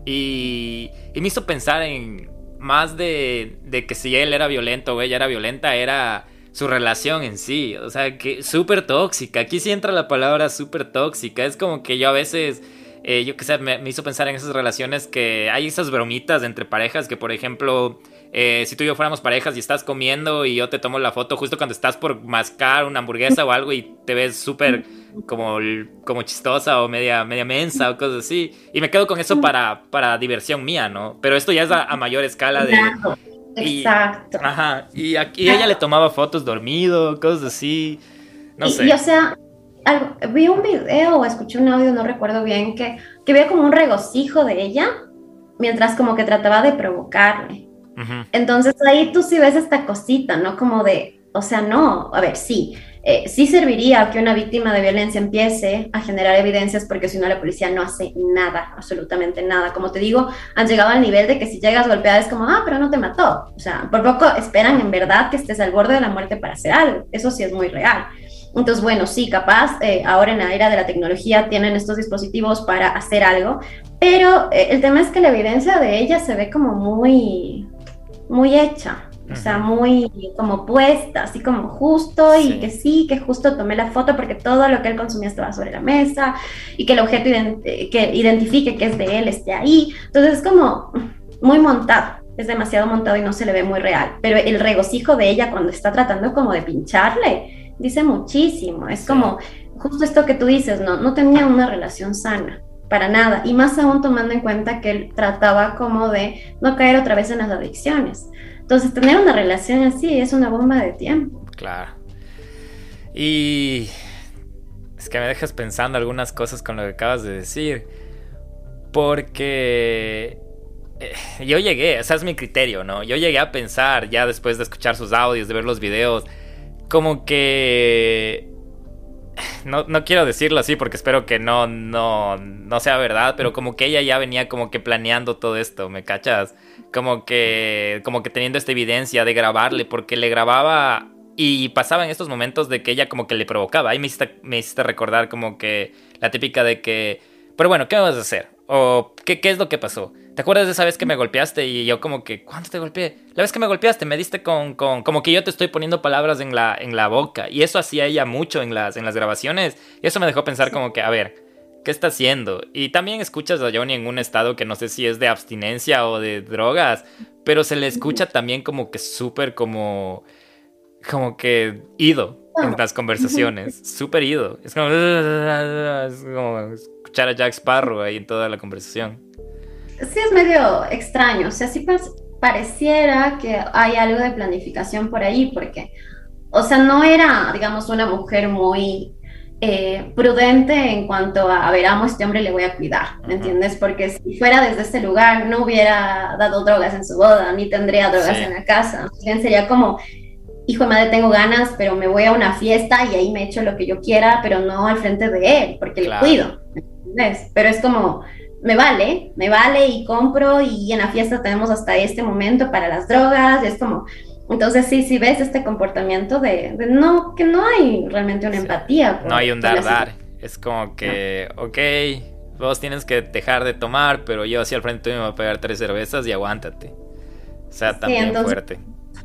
Y, y me hizo pensar en más de, de que si él era violento o ella era violenta, era su relación en sí. O sea, que súper tóxica. Aquí sí entra la palabra súper tóxica. Es como que yo a veces, eh, yo qué sé, me, me hizo pensar en esas relaciones que hay esas bromitas entre parejas que, por ejemplo, eh, si tú y yo fuéramos parejas y estás comiendo y yo te tomo la foto justo cuando estás por mascar una hamburguesa o algo y te ves súper como, como chistosa o media, media mensa o cosas así. Y me quedo con eso para, para diversión mía, ¿no? Pero esto ya es a, a mayor escala de... Exacto. y- Exacto. Ajá, y aquí ella le tomaba fotos dormido, cosas así. No y, sé. y, o sea, algo- vi un video o escuché un audio, no recuerdo bien, que, que como un regocijo de ella mientras como que trataba de Entonces ahí tú sí ves esta cosita, ¿no? Como de, o sea, no, a ver, sí, eh, sí serviría que una víctima de violencia empiece a generar evidencias porque si no la policía no hace nada, absolutamente nada. Como te digo, han llegado al nivel de que si llegas golpeada es como, ah, pero no te mató. O sea, por poco esperan en verdad que estés al borde de la muerte para hacer algo. Eso sí es muy real. Entonces, bueno, sí, capaz, eh, ahora en la era de la tecnología tienen estos dispositivos para hacer algo, pero eh, el tema es que la evidencia de ella se ve como muy, muy hecha, o sea, muy como puesta, así como justo, Sí. y que sí, que justo tomé la foto porque todo lo que él consumía estaba sobre la mesa, y que el objeto ident- que identifique que es de él esté ahí. Entonces es como muy montado, es demasiado montado y no se le ve muy real, pero el regocijo de ella cuando está tratando como de pincharle, dice muchísimo, es Sí. como justo esto que tú dices, no, no tenía una relación sana. Para nada, y más aún tomando en cuenta que él trataba como de no caer otra vez en las adicciones. Entonces, tener una relación así es una bomba de tiempo. Claro. Y es que me dejas pensando algunas cosas con lo que acabas de decir. Porque eh, yo llegué, ese es mi criterio, ¿no? Yo llegué a pensar, ya después de escuchar sus audios, de ver los videos, como que... No, no quiero decirlo así porque espero que no, no, no sea verdad, pero como que ella ya venía como que planeando todo esto, ¿me cachas? Como que, como que teniendo esta evidencia de grabarle, porque le grababa y pasaba en estos momentos de que ella como que le provocaba. Ahí me hiciste, me hiciste recordar como que la típica de que, pero bueno, ¿qué vas a hacer? ¿O qué, qué es lo que pasó? ¿Te acuerdas de esa vez que me golpeaste? Y yo como que, ¿cuánto te golpeé? La vez que me golpeaste, me diste con, con como que yo te estoy poniendo palabras en la, en la boca. Y eso hacía ella mucho en las, en las grabaciones. Y eso me dejó pensar como que, a ver, ¿qué está haciendo? Y también escuchas a Johnny en un estado que no sé si es de abstinencia o de drogas, pero se le escucha también como que súper como, como que ido en las conversaciones, súper ido. Es como, es como escuchar a Jack Sparrow ahí en toda la conversación. Sí, es medio extraño. O sea, sí pareciera que hay algo de planificación por ahí, porque, o sea, no era, digamos, una mujer muy eh, prudente en cuanto a, a ver, amo a este hombre, le voy a cuidar, ¿me entiendes? Porque si fuera desde este lugar, no hubiera dado drogas en su boda, ni tendría drogas Sí. en la casa. Bien sería como, hijo de madre, tengo ganas, pero me voy a una fiesta y ahí me echo lo que yo quiera, pero no al frente de él, porque Claro. le cuido, ¿me entiendes? Pero es como, me vale, me vale y compro y en la fiesta tenemos hasta este momento para las drogas, y es como, entonces sí, sí ves este comportamiento de, de no, que no hay realmente una empatía. por- No hay un por la dar-dar. Es como que, ok, vos tienes que dejar de tomar, pero yo así al frente tuyo me voy a pegar tres cervezas y aguántate. O sea, Sí, también entonces- fuerte.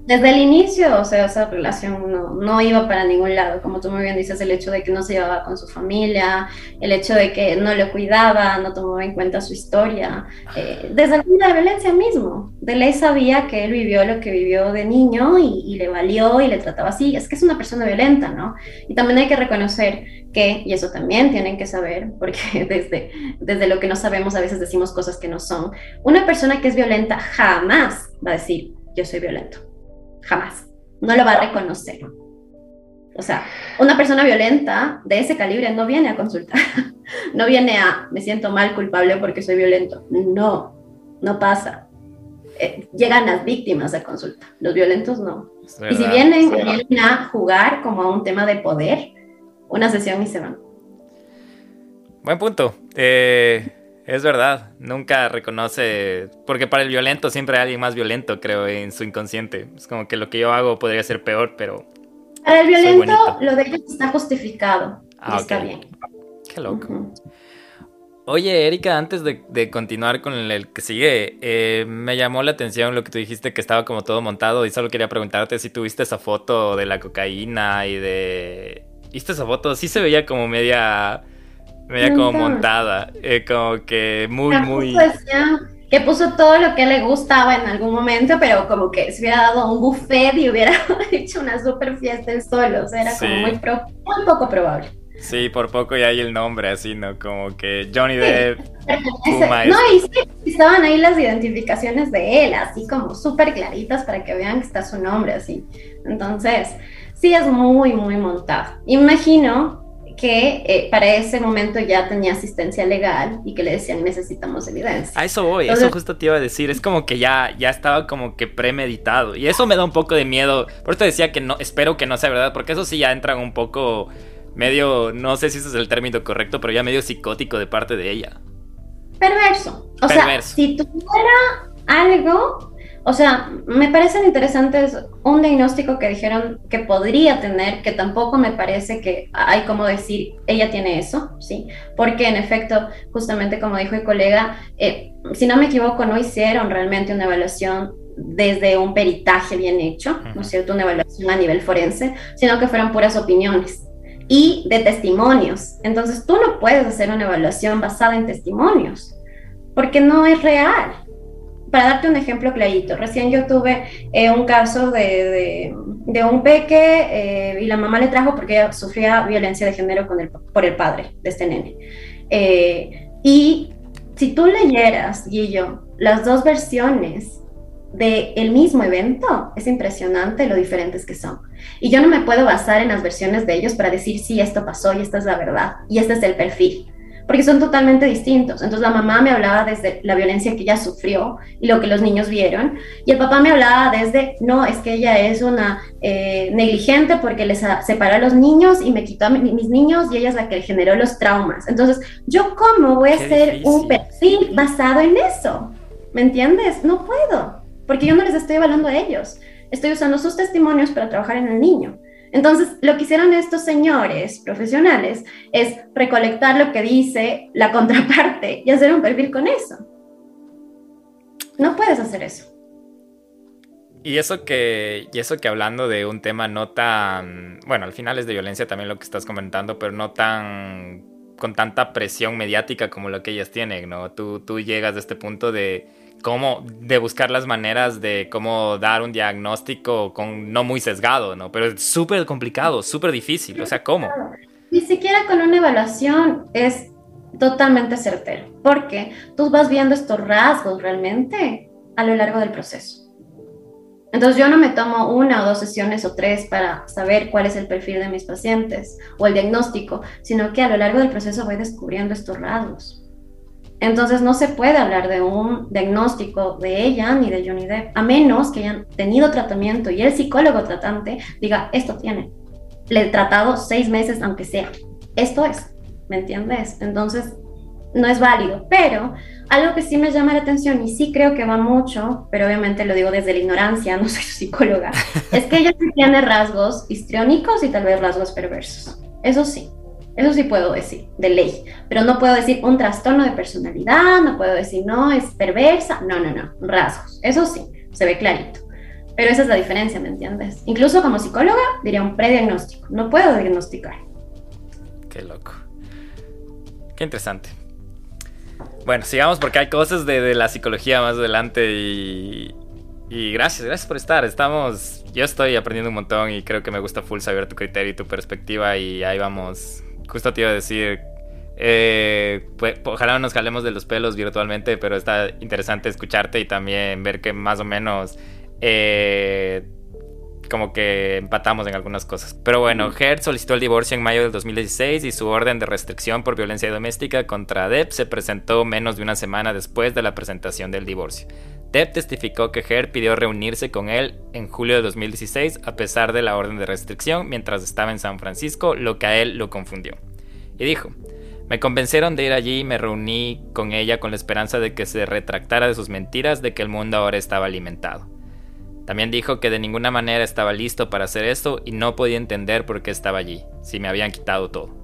Desde el inicio, o sea, esa relación no, no iba para ningún lado, como tú muy bien dices, el hecho de que no se llevaba con su familia, el hecho de que no lo cuidaba, no tomaba en cuenta su historia, eh, desde de violencia mismo. De sabía que él vivió lo que vivió de niño y, y le valió y le trataba así. Es que es una persona violenta, ¿no? Y también hay que reconocer que, y eso también tienen que saber, porque desde, desde lo que no sabemos a veces decimos cosas que no son, una persona que es violenta jamás va a decir, yo soy violento. Jamás. No lo va a reconocer. O sea, una persona violenta de ese calibre no viene a consultar. No viene a, me siento mal, culpable porque soy violento. No, no pasa. Eh, llegan las víctimas a consulta. Los violentos no. Y si vienen, vienen a jugar como a un tema de poder, una sesión y se van. Buen punto. Eh, es verdad. Nunca reconoce. Porque para el violento siempre hay alguien más violento, creo, en su inconsciente. Es como que lo que yo hago podría ser peor, pero. Para el violento, lo de ellos está justificado. y Ah, está bien. Qué loco. Oye, Erika, antes de, de continuar con el, el que sigue, eh, me llamó la atención lo que tú dijiste que estaba como todo montado y solo quería preguntarte si tuviste esa foto de la cocaína y de... ¿Viste esa foto? Sí se veía como media... Media como Montada. eh, como que muy, muy... decía que puso todo lo que le gustaba en algún momento, pero como que se hubiera dado un buffet y hubiera hecho una super fiesta él solo. O sea, era Sí. como muy, pro- muy poco probable. Sí, por poco ya hay el nombre así, ¿no? Como que Johnny Depp... Ese- Puma no, y sí, estaban ahí las identificaciones de él, así como súper claritas para que vean que está su nombre así. Entonces, sí es muy, muy montado. Imagino que eh, para ese momento ya tenía asistencia legal y que le decían necesitamos evidencia. A eso voy, eso justo te iba a decir. Es como que ya, ya estaba como que premeditado. Y eso me da un poco de miedo. Por eso te decía que no, espero que no sea verdad. Porque eso sí ya entra un poco medio, no sé si ese es el término correcto, pero ya medio psicótico de parte de ella. Perverso. O sea, si tuviera algo, o sea, me parecen interesantes un diagnóstico que dijeron que podría tener, que tampoco me parece que hay como decir, ella tiene eso, ¿sí? Porque en efecto, justamente como dijo el colega, eh, si no me equivoco, no hicieron realmente una evaluación desde un peritaje bien hecho, ¿no es cierto? Una evaluación a nivel forense, sino que fueron puras opiniones y de testimonios. Entonces tú no puedes hacer una evaluación basada en testimonios, porque no es real. Para darte un ejemplo clarito, recién yo tuve eh, un caso de, de, de un peque eh, y la mamá le trajo porque ella sufría violencia de género con el, por el padre de este nene. Eh, y si tú leyeras, Guillo, las dos versiones del mismo evento, es impresionante lo diferentes que son. Y yo no me puedo basar en las versiones de ellos para decir, sí, esto pasó y esta es la verdad y este es el perfil. Porque son totalmente distintos. Entonces la mamá me hablaba desde la violencia que ella sufrió y lo que los niños vieron, y el papá me hablaba desde, no, es que ella es una eh, negligente porque les separó a los niños y me quitó a mis niños y ella es la que generó los traumas. Entonces, ¿yo cómo voy a hacer un perfil basado en eso? ¿Me entiendes? No puedo, porque yo no les estoy evaluando a ellos. Estoy usando sus testimonios para trabajar en el niño. Entonces, lo que hicieron estos señores profesionales es recolectar lo que dice la contraparte y hacer un perfil con eso. No puedes hacer eso. Y eso que, y eso que hablando de un tema no tan, bueno, al final es de violencia también lo que estás comentando, pero no tan con tanta presión mediática como lo que ellas tienen, ¿no? Tú, tú llegas a este punto de cómo, de buscar las maneras de cómo dar un diagnóstico con no muy sesgado, ¿no? Pero es súper complicado, súper difícil, o sea, ¿cómo? Ni siquiera con una evaluación es totalmente certero, porque tú vas viendo estos rasgos realmente a lo largo del proceso. Entonces yo no me tomo una o dos sesiones o tres para saber cuál es el perfil de mis pacientes o el diagnóstico, sino que a lo largo del proceso voy descubriendo estos rasgos. Entonces no se puede hablar de un diagnóstico de ella ni de Johnny Depp, a menos que hayan tenido tratamiento y el psicólogo tratante diga, esto tiene. Le he tratado seis meses, aunque sea. Esto es, ¿me entiendes? Entonces no es válido, pero algo que sí me llama la atención y sí creo que va mucho, pero obviamente lo digo desde la ignorancia, no soy psicóloga, es que ella tiene rasgos histriónicos y tal vez rasgos perversos. Eso sí, eso sí puedo decir, de ley, pero no puedo decir un trastorno de personalidad, no puedo decir no, es perversa, no, no, no, rasgos, eso sí, se ve clarito. Pero esa es la diferencia, ¿me entiendes? Incluso como psicóloga diría un prediagnóstico, no puedo diagnosticar. Qué loco. Qué interesante. Bueno, sigamos porque hay cosas de, la psicología más adelante y, y gracias, gracias por estar. Estamos, yo estoy aprendiendo un montón y creo que me gusta full saber tu criterio y tu perspectiva y ahí vamos justo te iba a decir, eh, pues, ojalá no nos jalemos de los pelos virtualmente, pero está interesante escucharte y también ver que más o menos eh, como que empatamos en algunas cosas. Pero bueno, Hertz solicitó el divorcio en mayo del 2016 y su orden de restricción por violencia doméstica contra Depp se presentó menos de una semana después de la presentación del divorcio. Depp testificó que Hertz pidió reunirse con él en julio de 2016 a pesar de la orden de restricción mientras estaba en San Francisco, lo que a él lo confundió. Y dijo, me convencieron de ir allí y me reuní con ella con la esperanza de que se retractara de sus mentiras de que el mundo ahora estaba alimentado. También dijo que de ninguna manera estaba listo para hacer esto y no podía entender por qué estaba allí, si me habían quitado todo.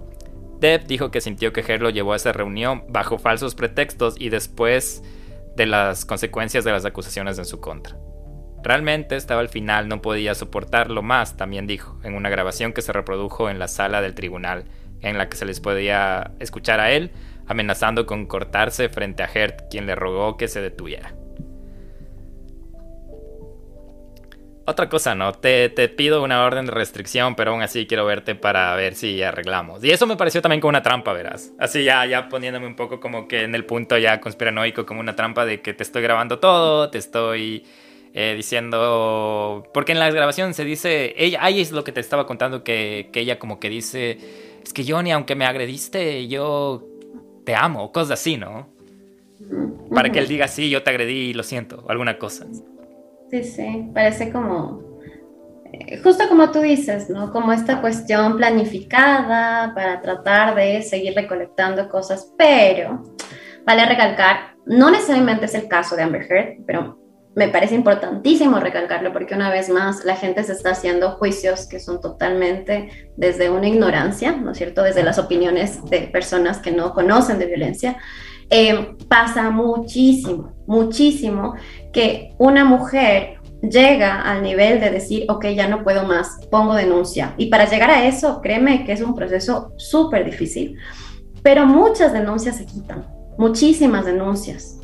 Depp dijo que sintió que Her lo llevó a esa reunión bajo falsos pretextos y después de las consecuencias de las acusaciones en su contra. Realmente estaba al final, no podía soportarlo más, también dijo, en una grabación que se reprodujo en la sala del tribunal, en la que se les podía escuchar a él amenazando con cortarse frente a Hert, quien le rogó que se detuviera. Otra cosa, ¿no? Te, te, pido una orden de restricción, pero aún así quiero verte para ver si arreglamos. Y eso me pareció también como una trampa, verás. Así ya, ya poniéndome un poco como que en el punto ya conspiranoico, como una trampa de que te estoy grabando todo, te estoy eh, diciendo... Porque en la grabación se dice... Ella, ahí es lo que te estaba contando, que, que ella como que dice... Es que Johnny, aunque me agrediste, yo te amo, cosas así, ¿no? Para que él diga, sí, yo te agredí, lo siento, alguna cosa. Sí, sí, parece como, eh, justo como tú dices, ¿no? Como esta cuestión planificada para tratar de seguir recolectando cosas, pero vale recalcar, no necesariamente es el caso de Amber Heard, pero me parece importantísimo recalcarlo porque una vez más la gente se está haciendo juicios que son totalmente desde una ignorancia, ¿no es cierto? Desde las opiniones de personas que no conocen de violencia. Eh, pasa muchísimo, muchísimo que una mujer llega al nivel de decir, ok, ya no puedo más, pongo denuncia. Y para llegar a eso, créeme que es un proceso súper difícil. Pero muchas denuncias se quitan, muchísimas denuncias.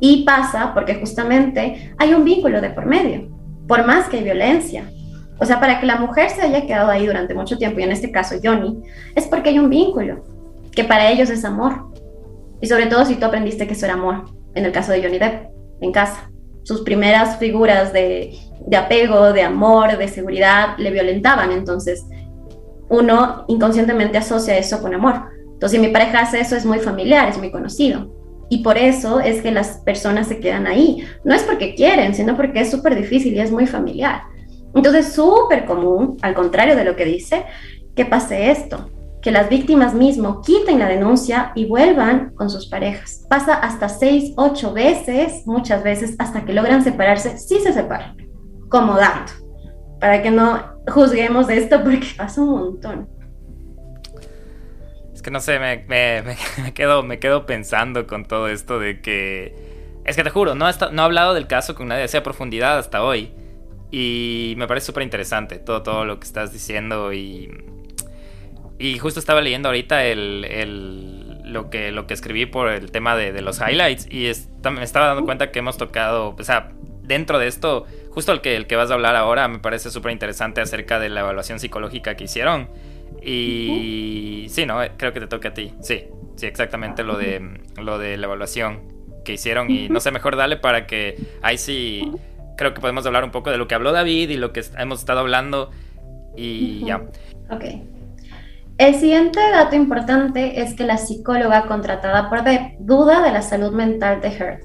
Y pasa porque justamente hay un vínculo de por medio, por más que hay violencia. O sea, para que la mujer se haya quedado ahí durante mucho tiempo, y en este caso Johnny, es porque hay un vínculo, que para ellos es amor. Y sobre todo si tú aprendiste que eso era amor, en el caso de Johnny Depp, en casa. Sus primeras figuras de, apego, de amor, de seguridad, le violentaban. Entonces, uno inconscientemente asocia eso con amor. Entonces, si mi pareja hace eso, es muy familiar, es muy conocido. Y por eso es que las personas se quedan ahí. No es porque quieren, sino porque es súper difícil y es muy familiar. Entonces, súper común, al contrario de lo que dice, que pase esto, que las víctimas mismo quiten la denuncia y vuelvan con sus parejas. Pasa hasta seis, ocho veces, muchas veces, hasta que logran separarse, sí se separan, como dato, para que no juzguemos esto porque pasa un montón que no sé, me, me, quedo, me quedo pensando con todo esto de que... Es que te juro, no, no he hablado del caso con nadie a profundidad hasta hoy. Y me parece súper interesante todo, todo lo que estás diciendo. Y, y justo estaba leyendo ahorita el, el, lo, que, lo que escribí por el tema de, de los highlights. Y me estaba dando cuenta que hemos tocado, o sea, dentro de esto, justo el que, el que vas a hablar ahora, me parece súper interesante acerca de la evaluación psicológica que hicieron. Y sí, no, creo que te toca a ti. Sí, sí, exactamente lo de lo de la evaluación que hicieron y no sé, mejor dale para que ahí sí creo que podemos hablar un poco de lo que habló David y lo que hemos estado hablando y ya. Ok. El siguiente dato importante es que la psicóloga contratada por Depp duda de la salud mental de Heard.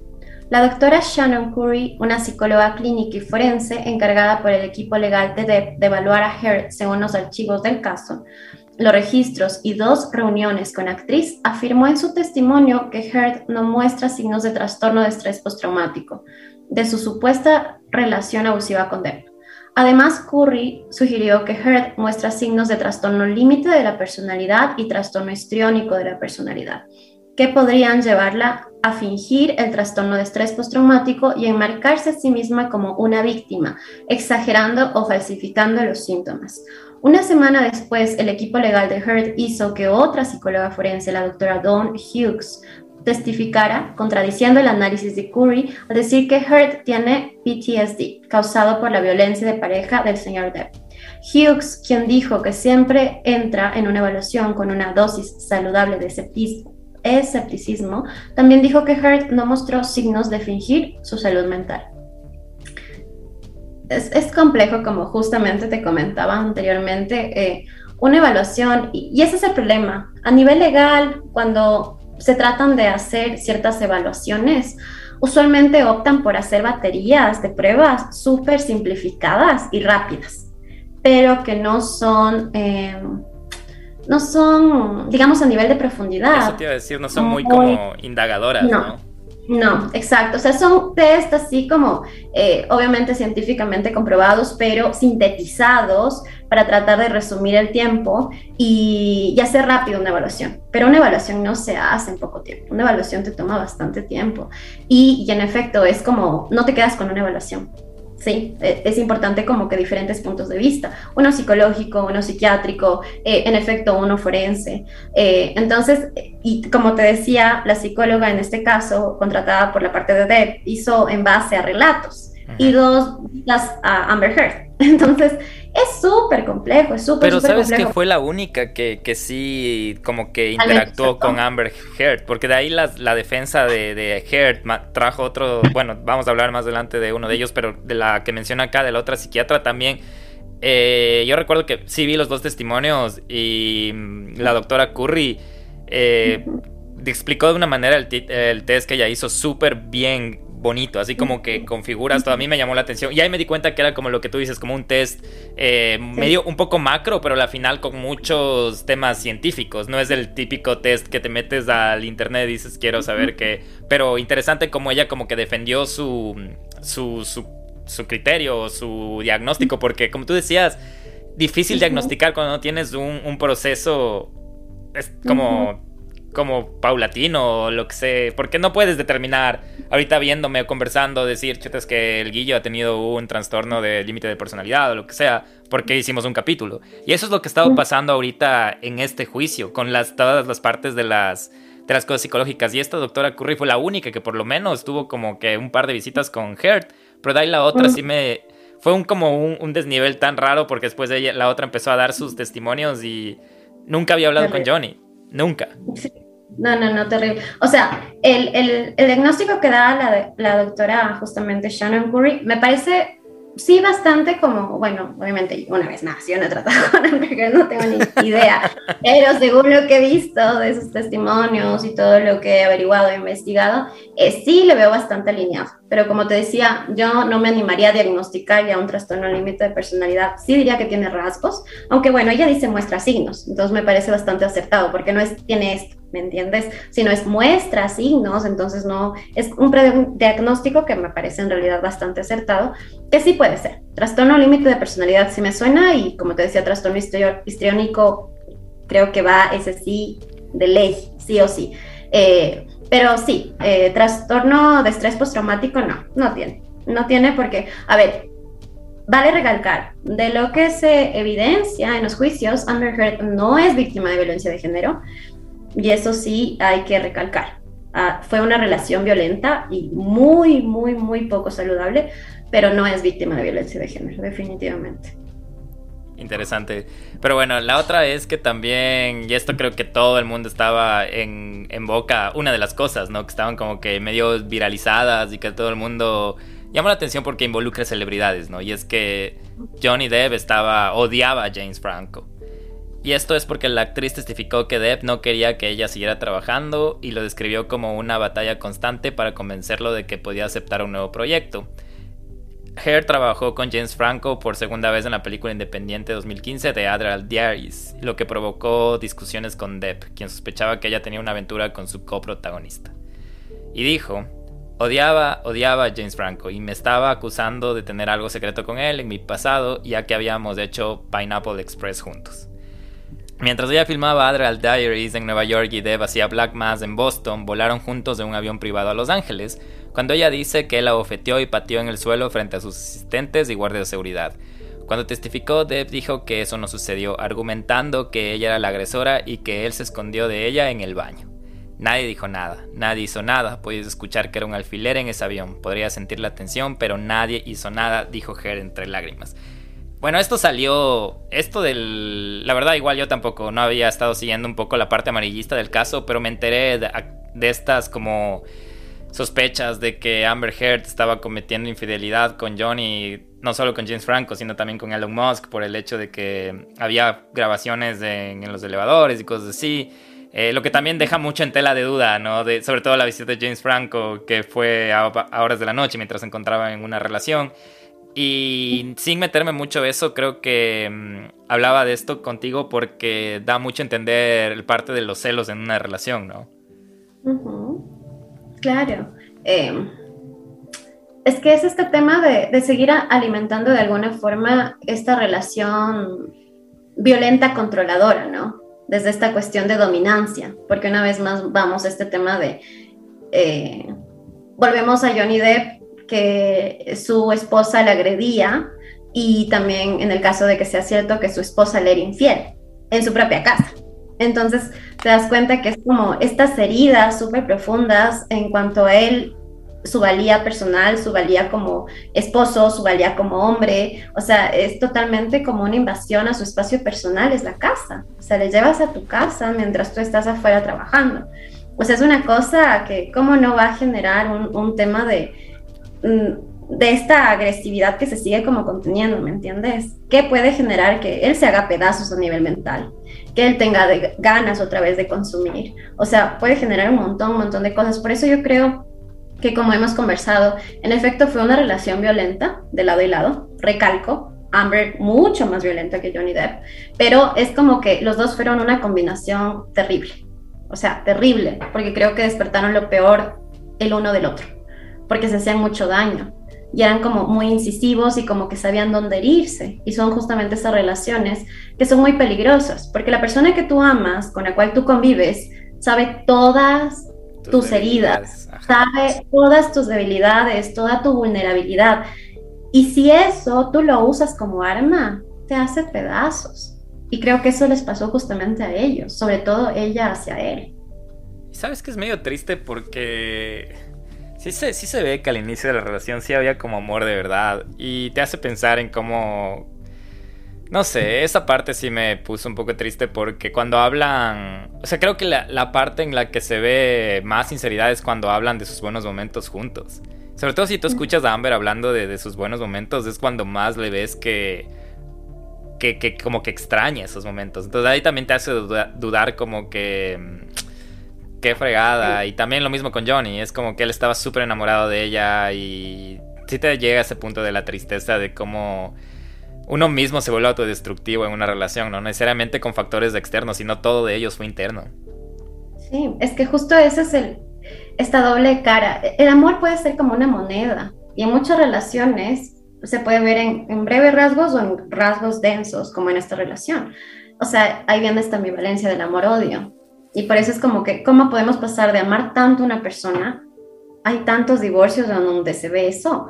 La doctora Shannon Curry, una psicóloga clínica y forense encargada por el equipo legal de DEP de evaluar a Heard según los archivos del caso, los registros y dos reuniones con actriz, afirmó en su testimonio que Heard no muestra signos de trastorno de estrés postraumático de su supuesta relación abusiva con Depp. Además, Curry sugirió que Heard muestra signos de trastorno límite de la personalidad y trastorno histriónico de la personalidad, que podrían llevarla a fingir el trastorno de estrés postraumático y enmarcarse a sí misma como una víctima, exagerando o falsificando los síntomas. Una semana después, el equipo legal de Heard hizo que otra psicóloga forense, la doctora Dawn Hughes, testificara, contradiciendo el análisis de Curry, al decir que Heard tiene PTSD, causado por la violencia de pareja del señor Depp. Hughes, quien dijo que siempre entra en una evaluación con una dosis saludable de escepticismo, también dijo que Heard no mostró signos de fingir su salud mental. Es, complejo, como justamente te comentaba anteriormente, eh, una evaluación, y ese es el problema. A nivel legal, cuando se tratan de hacer ciertas evaluaciones, usualmente optan por hacer baterías de pruebas súper simplificadas y rápidas, pero que no son eh, no son, digamos, a nivel de profundidad. Eso te iba a decir, no son muy, como indagadoras, ¿no? ¿no? Exacto. O sea, son test así como, eh, obviamente científicamente comprobados, pero sintetizados para tratar de resumir el tiempo y, y, hacer rápido una evaluación. Pero una evaluación no se hace en poco tiempo. Una evaluación te toma bastante tiempo. Y, y en efecto, es como, no te quedas con una evaluación. Sí, e, es importante como que diferentes puntos de vista, uno psicológico, uno psiquiátrico, eh, en efecto uno forense. Eh, entonces, y como te decía, la psicóloga en este caso, contratada por la parte de DEP, hizo en base a relatos y dos las a Amber Heard. Entonces, es súper complejo, es súper Pero sabes que fue la única que, que sí como que interactuó con Amber Heard, porque de ahí la, la defensa de, de, Heard trajo otro, bueno, vamos a hablar más adelante de uno de ellos, pero de la que menciona acá, de la otra psiquiatra también. Eh, yo recuerdo que sí vi los dos testimonios y mm, la doctora Curry eh, explicó de una manera el, el test que ella hizo súper bien bonito, así como que configuras todo. A mí me llamó la atención. Y ahí me di cuenta que era como lo que tú dices, como un test eh, medio un poco macro, pero al final con muchos temas científicos. No es el típico test que te metes al internet y dices quiero saber qué. Pero interesante como ella como que defendió su, su, su, criterio, su diagnóstico, porque como tú decías, difícil diagnosticar cuando no tienes un, un proceso. Es como como paulatino o lo que sé, porque no puedes determinar ahorita viéndome o conversando, decir, chutas, que el Guillo ha tenido un trastorno de límite de personalidad o lo que sea, porque hicimos un capítulo. Y eso es lo que está pasando ahorita en este juicio, con las, todas las partes de las, de las cosas psicológicas. Y esta doctora Curry fue la única que por lo menos tuvo como que un par de visitas con Heard, pero de ahí la otra sí me... Fue un como un, desnivel tan raro porque después de ella, la otra empezó a dar sus testimonios y nunca había hablado con Johnny. Nunca. No, no, no, terrible. O sea, el, el, el diagnóstico que da la, la doctora justamente Shannon Curry me parece sí bastante como, bueno, obviamente una vez más, yo no he tratado con Amber no tengo ni idea, pero según lo que he visto de sus testimonios y todo lo que he averiguado e investigado, eh, sí le veo bastante alineado. Pero como te decía, yo no me animaría a diagnosticar ya un trastorno límite de personalidad. Sí diría que tiene rasgos, aunque bueno, ella dice muestra signos, entonces me parece bastante acertado, porque no es, tiene esto, ¿me entiendes? Si no es muestra, signos, entonces no, es un diagnóstico que me parece en realidad bastante acertado, que sí puede ser. Trastorno límite de personalidad sí me suena y como te decía, trastorno histriónico creo que va ese sí de ley, sí o sí. Eh, pero sí, eh, trastorno de estrés postraumático no, no tiene. No tiene porque, a ver, vale recalcar, de lo que se evidencia en los juicios, Amber Heard no es víctima de violencia de género, y eso sí hay que recalcar. Ah, fue una relación violenta y muy, muy, muy poco saludable, pero no es víctima de violencia de género, definitivamente. Interesante. Pero bueno, la otra es que también, y esto creo que todo el mundo estaba en, en, boca, una de las cosas, ¿no? Que estaban como que medio viralizadas y que todo el mundo llamó la atención porque involucra celebridades, ¿no? Y es que Johnny Depp estaba, odiaba a James Franco. Y esto es porque la actriz testificó que Depp no quería que ella siguiera trabajando y lo describió como una batalla constante para convencerlo de que podía aceptar un nuevo proyecto. Hare trabajó con James Franco por segunda vez en la película independiente 2015 de Admiral Diaries, lo que provocó discusiones con Depp, quien sospechaba que ella tenía una aventura con su coprotagonista. Y dijo, odiaba, odiaba a James Franco y me estaba acusando de tener algo secreto con él en mi pasado, ya que habíamos hecho Pineapple Express juntos. Mientras ella filmaba Admiral Diaries en Nueva York y Depp hacía Black Mass en Boston, volaron juntos de un avión privado a Los Ángeles, cuando ella dice que él la bofeteó y pateó en el suelo frente a sus asistentes y guardias de seguridad. Cuando testificó, Deb dijo que eso no sucedió, argumentando que ella era la agresora y que él se escondió de ella en el baño. Nadie dijo nada, nadie hizo nada, podías escuchar que era un alfiler en ese avión, podría sentir la tensión, pero nadie hizo nada, dijo Her entre lágrimas. Bueno, esto salió, esto del, la verdad igual yo tampoco, no había estado siguiendo un poco la parte amarillista del caso, pero me enteré de estas como sospechas de que Amber Heard estaba cometiendo infidelidad con Johnny, no solo con James Franco, sino también con Elon Musk, por el hecho de que había grabaciones en los elevadores y cosas así. Eh, lo que también deja mucho en tela de duda, ¿no? De, sobre todo la visita de James Franco, que fue a, horas de la noche mientras se encontraba en una relación. Y sin meterme mucho eso, creo que mm, hablaba de esto contigo porque da mucho entender el parte de los celos en una relación, ¿no? Claro. Eh, es que es este tema de, seguir alimentando de alguna forma esta relación violenta controladora, ¿no? Desde esta cuestión de dominancia, porque una vez más vamos a este tema de, eh, volvemos a Johnny Depp, que su esposa le agredía y también en el caso de que sea cierto que su esposa le era infiel en su propia casa. Entonces te das cuenta que es como estas heridas súper profundas en cuanto a él, su valía personal, su valía como esposo, su valía como hombre, o sea, es totalmente como una invasión a su espacio personal, es la casa, o sea, le llevas a tu casa mientras tú estás afuera trabajando. O sea, es una cosa que, ¿cómo no va a generar un, tema de, de esta agresividad que se sigue como conteniendo, ¿me entiendes? ¿Qué puede generar que él se haga pedazos a nivel mental? que él tenga ganas otra vez de consumir. O sea, puede generar un montón, un montón de cosas. Por eso yo creo que como hemos conversado, en efecto fue una relación violenta de lado y lado. Recalco, Amber mucho más violenta que Johnny Depp, pero es como que los dos fueron una combinación terrible. O sea, terrible, porque creo que despertaron lo peor el uno del otro, porque se hacían mucho daño y eran como muy incisivos y como que sabían dónde irse. Y son justamente esas relaciones que son muy peligrosas, porque la persona que tú amas, con la cual tú convives, sabe todas tus, heridas, sabe todas tus debilidades, toda tu vulnerabilidad. Y si eso tú lo usas como arma, te hace pedazos. Y creo que eso les pasó justamente a ellos, sobre todo ella hacia él. ¿Sabes que es medio triste porque Sí se, sí se ve que al inicio de la relación sí había como amor de verdad. Y te hace pensar en cómo... No sé, esa parte sí me puso un poco triste porque cuando hablan... O sea, creo que la, parte en la que se ve más sinceridad es cuando hablan de sus buenos momentos juntos. Sobre todo si tú escuchas a Amber hablando de, de sus buenos momentos, es cuando más le ves que, que, que como que extraña esos momentos. Entonces ahí también te hace duda- dudar como que... Qué fregada. Y también lo mismo con Johnny. Es como que él estaba súper enamorado de ella y sí te llega a ese punto de la tristeza de cómo uno mismo se vuelve autodestructivo en una relación, no necesariamente con factores externos, sino todo de ellos fue interno. Sí, es que justo ese es el, esta doble cara. El amor puede ser como una moneda y en muchas relaciones se puede ver en, en breves rasgos o en rasgos densos, como en esta relación. O sea, ahí viene esta ambivalencia del amor-odio. Y por eso es como que, ¿cómo podemos pasar de amar tanto a una persona? Hay tantos divorcios donde se ve eso,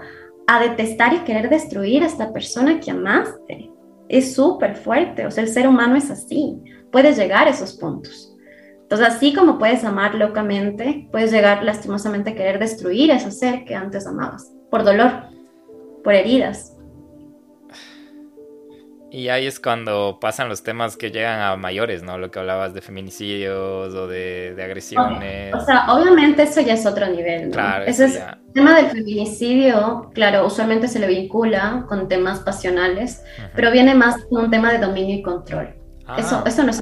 a detestar y querer destruir a esta persona que amaste. Es súper fuerte, o sea, el ser humano es así, puedes llegar a esos puntos. Entonces, así como puedes amar locamente, puedes llegar lastimosamente a querer destruir a ese ser que antes amabas, por dolor, por heridas. Y ahí es cuando pasan los temas que llegan a mayores, ¿no? Lo que hablabas de feminicidios o de, de agresiones. O sea, obviamente eso ya es otro nivel, ¿no? Claro, Ese es ya. el tema del feminicidio, claro, usualmente se le vincula con temas pasionales, Ujú. pero viene más con un tema de dominio y control. Ah, Eso, eso no es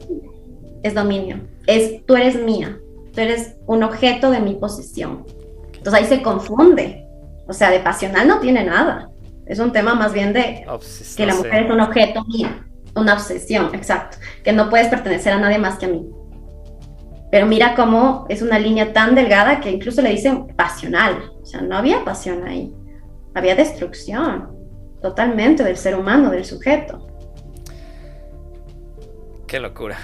es dominio. Es tú eres mía, tú eres un objeto de mi posesión. Entonces ahí se confunde. O sea, de pasional no tiene nada. Es un tema más bien de obses- que la mujer es un objeto mío, una obsesión, exacto, que no puedes pertenecer a nadie más que a mí. Pero mira cómo es una línea tan delgada que incluso le dicen pasional. O sea, no había pasión ahí. Había destrucción totalmente del ser humano, del sujeto. Qué locura.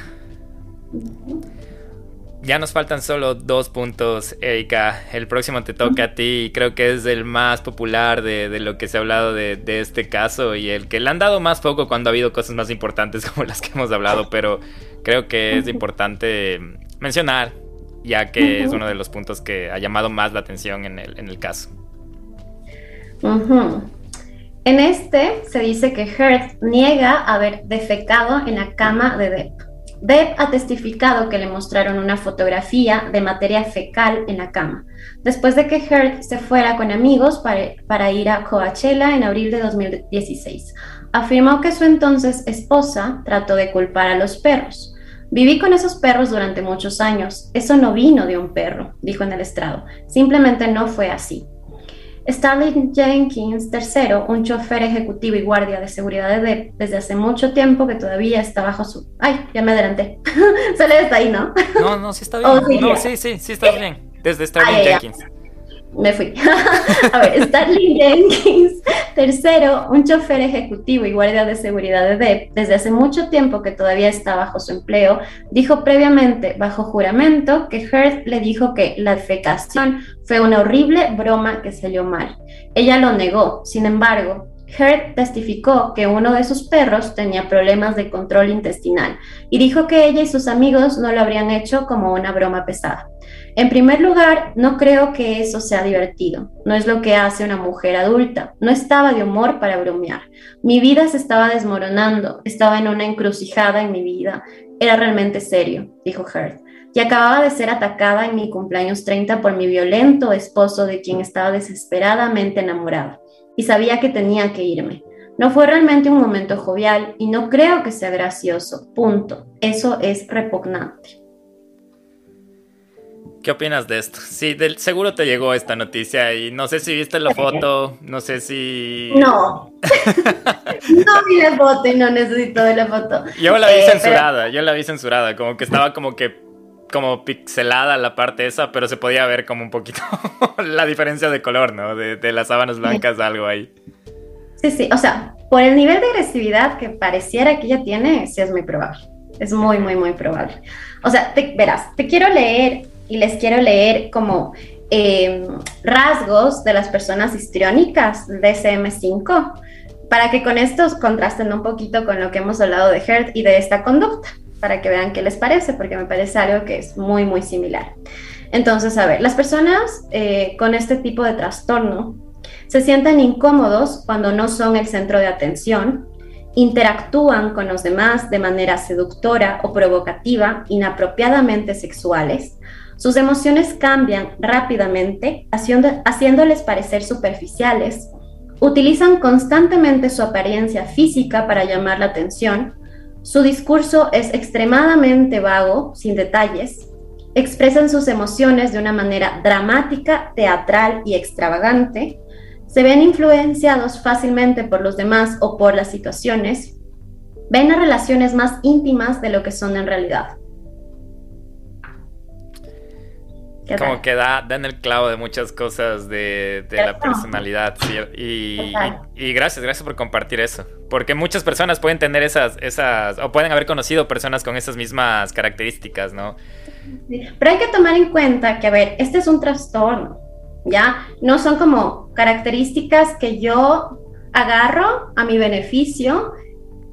Ya nos faltan solo dos puntos, Erika. El próximo te toca a ti y creo que es el más popular de, de lo que se ha hablado de, de este caso y el que le han dado más foco cuando ha habido cosas más importantes como las que hemos hablado, pero creo que es importante mencionar ya que es uno de los puntos que ha llamado más la atención en el, en el caso. En este se dice que Heard niega haber defecado en la cama de Depp. Depp ha testificado que le mostraron una fotografía de materia fecal en la cama, después de que Heard se fuera con amigos para, para ir a Coachella en abril de 2016. Afirmó que su entonces esposa trató de culpar a los perros. Viví con esos perros durante muchos años. Eso no vino de un perro, dijo en el estrado. Simplemente no fue así. Starling Jenkins III, un chofer ejecutivo y guardia de seguridad de desde hace mucho tiempo que todavía está bajo su... Ay, ya me adelanté. Solo está ahí, ¿no? No, no, sí está bien. Oh, sí, no, sí, sí, sí está bien. Desde Starling Ah, ya, ya. Me fui. A ver, Starling Jenkins III, un chofer ejecutivo y guardia de seguridad de Depp desde hace mucho tiempo que todavía está bajo su empleo, dijo previamente, bajo juramento, que Heard le dijo que la defecación fue una horrible broma que salió mal. Ella lo negó, sin embargo, Heard testificó que uno de sus perros tenía problemas de control intestinal y dijo que ella y sus amigos no lo habrían hecho como una broma pesada. En primer lugar, no creo que eso sea divertido. No es lo que hace una mujer adulta. No estaba de humor para bromear. Mi vida se estaba desmoronando. Estaba en una encrucijada en mi vida. Era realmente serio, dijo Heard. Y acababa de ser atacada en mi cumpleaños 30 por mi violento esposo de quien estaba desesperadamente enamorada. Y sabía que tenía que irme. No fue realmente un momento jovial y no creo que sea gracioso. Punto. Eso es repugnante. ¿Qué opinas de esto? Sí, del, seguro te llegó esta noticia y no sé si viste la foto, no sé si... No. no vi la foto y no necesito ver la foto. Yo la vi Eh, censurada, yo la vi censurada, como que estaba como que como pixelada la parte esa, pero se podía ver como un poquito la diferencia de color, ¿no? De, las sábanas blancas, algo ahí. Sí, sí, o sea, por el nivel de agresividad que pareciera que ella tiene, sí es muy probable. Es muy, muy, muy probable. O sea, te, verás, te quiero leer y les quiero leer como eh, rasgos de las personas histriónicas de DSM-5 para que con estos contrasten un poquito con lo que hemos hablado de Heard y de esta conducta, para que vean qué les parece, porque me parece algo que es muy, muy similar. Entonces, a ver, las personas eh, con este tipo de trastorno se sienten incómodos cuando no son el centro de atención, interactúan con los demás de manera seductora o provocativa, inapropiadamente sexuales, Sus emociones cambian rápidamente, haciéndoles parecer superficiales. Utilizan constantemente su apariencia física para llamar la atención. Su discurso es extremadamente vago, sin detalles. Expresan sus emociones de una manera dramática, teatral y extravagante. Se ven influenciados fácilmente por los demás o por las situaciones. Ven a relaciones más íntimas de lo que son en realidad. Como que da, en el clavo de muchas cosas de, la personalidad. Y, gracias, gracias por compartir eso. Porque muchas personas pueden tener esas, esas, o pueden haber conocido personas con esas mismas características, ¿no? Pero hay que tomar en cuenta que, a ver, este es un trastorno, ¿ya? No son como características que yo agarro a mi beneficio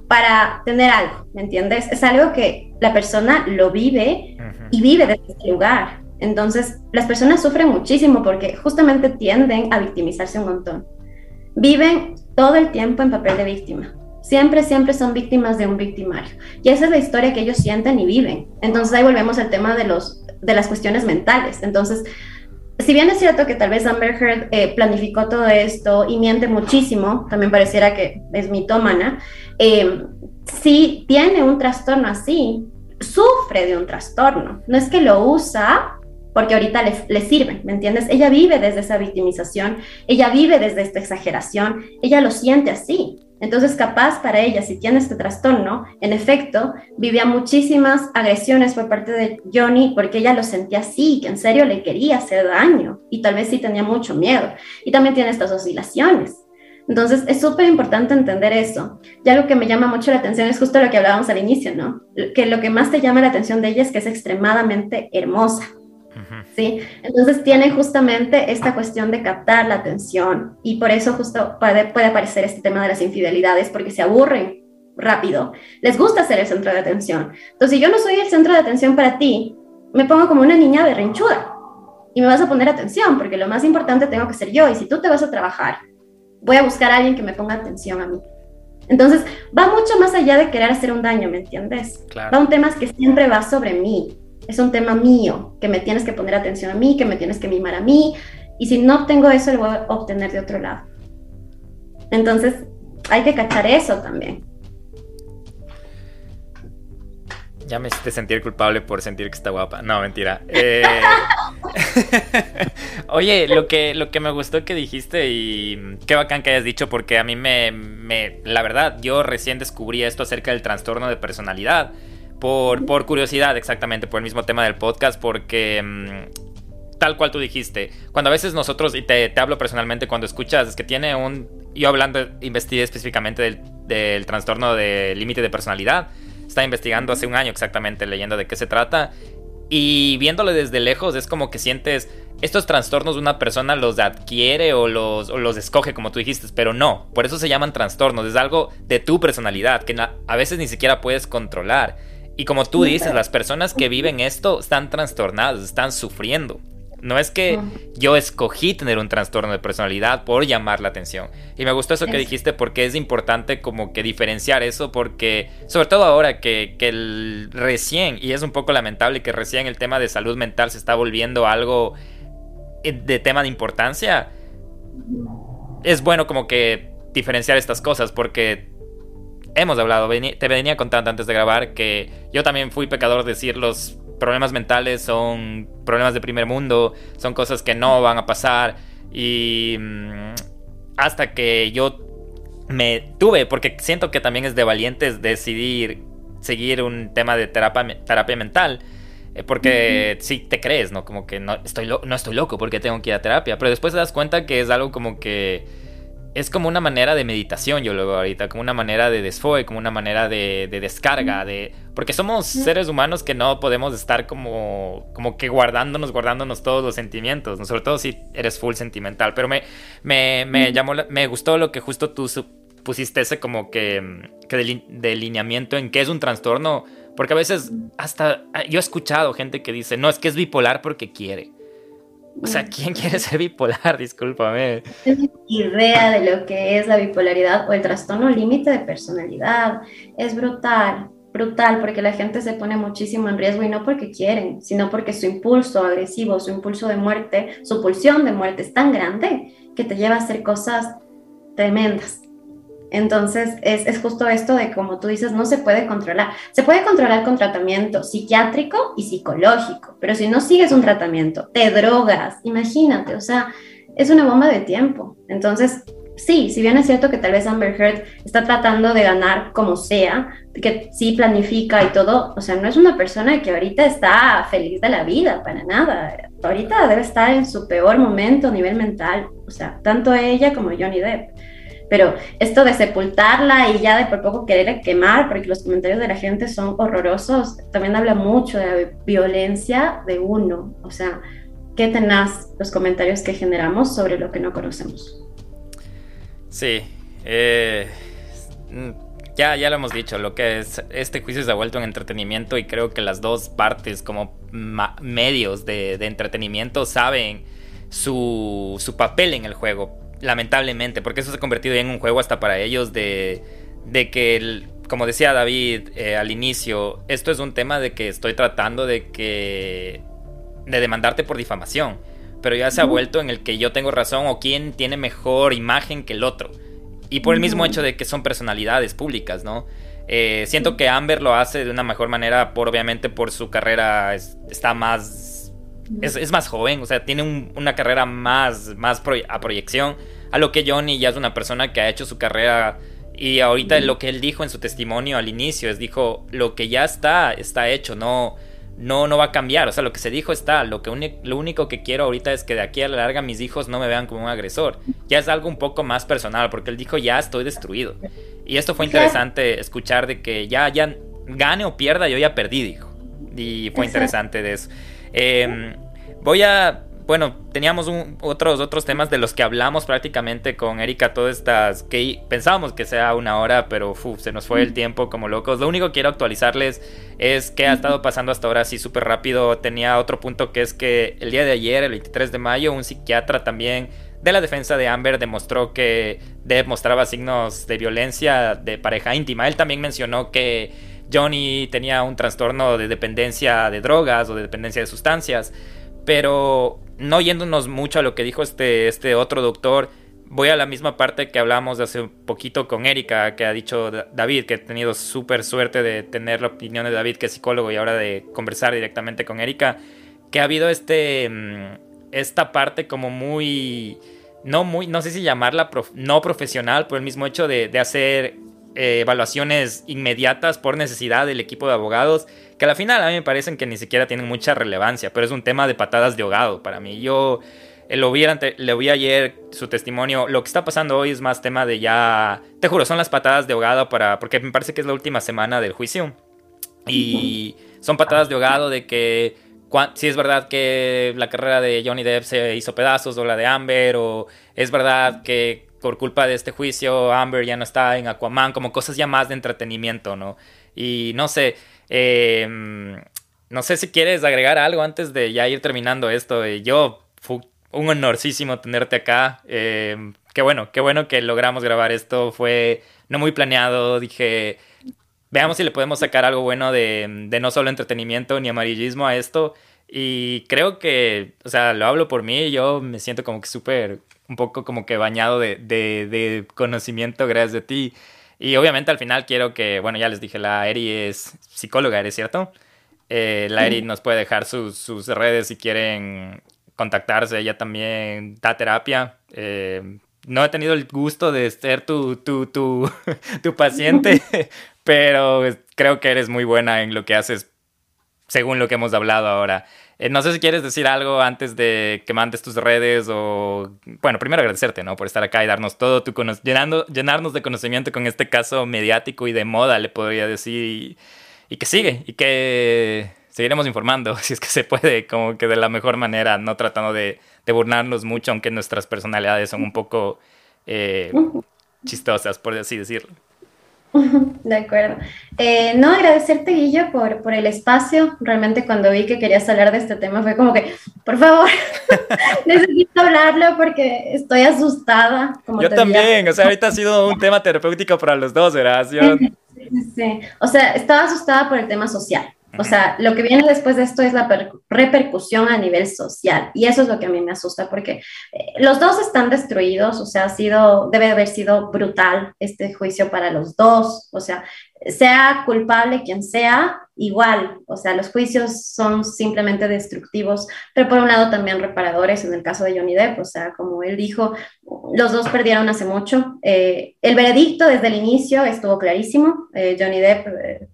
para tener algo, ¿me entiendes? Es algo que la persona lo vive y vive desde ese lugar. Entonces, las personas sufren muchísimo porque justamente tienden a victimizarse un montón. Viven todo el tiempo en papel de víctima. Siempre, siempre son víctimas de un victimario. Y esa es la historia que ellos sienten y viven. Entonces ahí volvemos al tema de, los, de las cuestiones mentales. Entonces, si bien es cierto que tal vez Amber Heard eh, planificó todo esto y miente muchísimo, también pareciera que es mitómana, eh, si tiene un trastorno así, sufre de un trastorno. No es que lo usa porque ahorita le, le sirve, ¿me entiendes? Ella vive desde esa victimización, ella vive desde esta exageración, ella lo siente así. Entonces, capaz para ella, si tiene este trastorno, en efecto, vivía muchísimas agresiones por parte de Johnny porque ella lo sentía así, que en serio le quería hacer daño y tal vez sí tenía mucho miedo. Y también tiene estas oscilaciones. Entonces, es súper importante entender eso. Y algo que me llama mucho la atención es justo lo que hablábamos al inicio, ¿no? Que lo que más te llama la atención de ella es que es extremadamente hermosa. ¿Sí? Entonces tiene justamente esta cuestión de captar la atención y por eso justo puede, puede aparecer este tema de las infidelidades porque se aburren rápido, les gusta ser el centro de atención. Entonces si yo no soy el centro de atención para ti, me pongo como una niña berrinchuda y me vas a poner atención porque lo más importante tengo que ser yo y si tú te vas a trabajar, voy a buscar a alguien que me ponga atención a mí. Entonces, va mucho más allá de querer hacer un daño, ¿me entiendes? Va un tema que siempre va sobre mí es un tema mío, que me tienes que poner atención a mí, que me tienes que mimar a mí, y si no tengo eso, lo voy a obtener de otro lado. Entonces, hay que cachar eso también. Ya me hiciste sentir culpable por sentir que está guapa. No, mentira. Eh, oye, lo que, lo que me gustó que dijiste y qué bacán que hayas dicho porque a mí me, me... La verdad, yo recién descubrí esto acerca del trastorno de personalidad. Por, por curiosidad, exactamente, por el mismo tema del podcast, porque mm, tal cual tú dijiste, cuando a veces nosotros, y te, te, hablo personalmente, cuando escuchas, es que tiene un, yo hablando, investigué específicamente del, del trastorno de límite de personalidad, estaba investigando hace un año exactamente, leyendo de qué se trata, y viéndolo desde lejos es como que sientes estos trastornos una persona los adquiere o los, o los escoge, como tú dijiste, pero no, por eso se llaman trastornos, es algo de tu personalidad que a veces ni siquiera puedes controlar. Y como tú dices, las personas que viven esto están trastornadas, están sufriendo. No es que yo escogí tener un trastorno de personalidad por llamar la atención. Y me gustó eso que dijiste porque es importante como que diferenciar eso porque, sobre todo ahora que, que recién, y es un poco lamentable que recién el tema de salud mental se está volviendo algo eh, de tema de importancia, es bueno como que diferenciar estas cosas porque hemos hablado, te venía contando antes de grabar que yo también fui pecador de decir los problemas mentales son problemas de primer mundo, son cosas que no van a pasar y mm, hasta que yo me tuve, porque siento que también es de valientes decidir seguir un tema de terapia, terapia mental. Eh, porque si te crees, ¿no? Como que no estoy, no estoy loco porque tengo que ir a terapia. Pero después te das cuenta que es algo como que es como una manera de meditación, yo lo veo ahorita, como una manera de desfogue, como una manera de, descarga, de... Porque somos seres humanos que no podemos estar como, como que guardándonos, guardándonos todos los sentimientos, ¿no? sobre todo si eres full sentimental. Pero me, me, me llamó, me gustó lo que justo tú pusiste ese como que, que delineamiento en qué es un trastorno, porque a veces hasta yo he escuchado gente que dice, no, es que es bipolar porque quiere. O sea, ¿quién quiere ser bipolar? Discúlpame. Es idea de lo que es la bipolaridad o el trastorno límite de personalidad. Es brutal. brutal, porque la gente se pone muchísimo en riesgo y no porque quieren, sino porque su impulso agresivo, su impulso de muerte, su pulsión de muerte es tan grande que te lleva a hacer cosas tremendas. Entonces, es, es, justo esto de, como tú dices, no se puede controlar. Se puede controlar con tratamiento psiquiátrico y psicológico, pero si no sigues un tratamiento, te drogas, imagínate, o sea, es una bomba de tiempo. Entonces, sí, si bien es cierto que tal vez Amber Heard está tratando de ganar como sea, que sí planifica y todo, o sea, no es una persona que ahorita está feliz de la vida, para nada. Ahorita debe estar en su peor momento a nivel mental, o sea, tanto ella como Johnny Depp. Pero esto de sepultarla y ya de por poco querer quemar, porque los comentarios de la gente son horrorosos, también habla mucho de la violencia de uno. O sea, qué tenaz los comentarios que generamos sobre lo que no conocemos. Sí. Eh, ya, ya lo hemos dicho, lo que es este juicio se ha vuelto en entretenimiento y creo que las dos partes como medios de, de entretenimiento saben su, su papel en el juego lamentablemente, porque eso se ha convertido en un juego hasta para ellos de, de que, como decía David eh, al inicio, esto es un tema de que estoy tratando de que de demandarte por difamación, pero ya se ha vuelto en el que yo tengo razón o quién tiene mejor imagen que el otro. Y por el mismo hecho de que son personalidades públicas, ¿no? Eh, siento que Amber lo hace de una mejor manera, por obviamente por su carrera está más es, más joven, o sea, tiene una carrera más, más a proyección. A lo que Johnny ya es una persona que ha hecho su carrera. Y ahorita lo que él dijo en su testimonio al inicio es: dijo, lo que ya está, está hecho, no, no, no va a cambiar. O sea, lo que se dijo está. Lo, que lo único que quiero ahorita es que de aquí a la larga mis hijos no me vean como un agresor. Ya es algo un poco más personal, porque él dijo: ya estoy destruido. Y esto fue interesante escuchar de que ya, ya gane o pierda, yo ya perdí, dijo. Y fue interesante de eso. Em, voy a. Bueno, teníamos otros, otros temas de los que hablamos prácticamente con Erika, todas estas. que pensábamos que sea una hora, pero se nos fue el tiempo como locos. Lo único que quiero actualizarles es que ha estado pasando hasta ahora así súper rápido. Tenía otro punto que es que el día de ayer, el 23 de mayo, un psiquiatra también de la defensa de Amber demostró que Deb mostraba signos de violencia de pareja íntima. Él también mencionó que Johnny tenía un trastorno de dependencia de drogas o de dependencia de sustancias. Pero no yéndonos mucho a lo que dijo este, este otro doctor, voy a la misma parte que hablamos de hace un poquito con Erika, que ha dicho David, que he tenido súper suerte de tener la opinión de David, que es psicólogo, y ahora de conversar directamente con Erika, que ha habido este, mm, esta parte como muy, no muy, no sé si llamarla no profesional, por el mismo hecho de, de hacer eh, evaluaciones inmediatas por necesidad del equipo de abogados, que a la final a mí me parecen que ni siquiera tienen mucha relevancia, pero es un tema de patadas de ahogado para mí. Yo eh, lo vi, le vi ayer su testimonio, lo que está pasando hoy es más tema de ya, te juro, son las patadas de ahogado para, porque me parece que es la última semana del juicio. Y son patadas de ahogado de que si es verdad que la carrera de Johnny Depp se hizo pedazos o la de Amber o es verdad que por culpa de este juicio Amber ya no está en Aquaman, como cosas ya más de entretenimiento, ¿no? Y no sé, em, no sé si quieres agregar algo antes de ya ir terminando esto. Yo, fue un honorcísimo tenerte acá. Em, qué bueno, qué bueno que logramos grabar esto. Fue no muy planeado. Dije, veamos si le podemos sacar algo bueno de, de no solo entretenimiento ni amarillismo a esto. Y creo que, o sea, lo hablo por mí, yo me siento como que súper un poco como que bañado de, de, conocimiento gracias a ti. Y obviamente al final quiero que, bueno, ya les dije, la Eri es psicóloga, ¿eres cierto? Eh, la Eri nos puede dejar sus, sus, redes si quieren contactarse, ella también da terapia. Eh, no he tenido el gusto de ser tu, tu, tu, tu paciente, pero creo que eres muy buena en lo que haces según lo que hemos hablado ahora. Eh, no sé si quieres decir algo antes de que mandes tus redes o... Bueno, primero agradecerte, ¿no? Por estar acá y darnos todo tu conocimiento, llenarnos de conocimiento con este caso mediático y de moda, le podría decir, y, que sigue, y que seguiremos informando, si es que se puede, como que de la mejor manera, no tratando de, de burlarnos mucho, aunque nuestras personalidades son un poco eh, chistosas, por así decirlo. De acuerdo. Eh, no, agradecerte, Guillo, por, por el espacio. Realmente cuando vi que querías hablar de este tema fue como que, por favor, necesito hablarlo porque estoy asustada. Yo también, o sea, ahorita ha sido un tema terapéutico para los dos, ¿verdad? sí, sí. O sea, estaba asustada por el tema social. O sea, lo que viene después de esto es la repercusión a nivel social y eso es lo que a mí me asusta porque eh, los dos están destruidos, o sea, ha sido, debe haber sido brutal este juicio para los dos, o sea, sea culpable quien sea, igual, o sea, los juicios son simplemente destructivos, pero por un lado también reparadores en el caso de Johnny Depp, o sea, como él dijo, los dos perdieron hace mucho. Eh, el veredicto desde el inicio estuvo clarísimo, eh, Johnny Depp eh,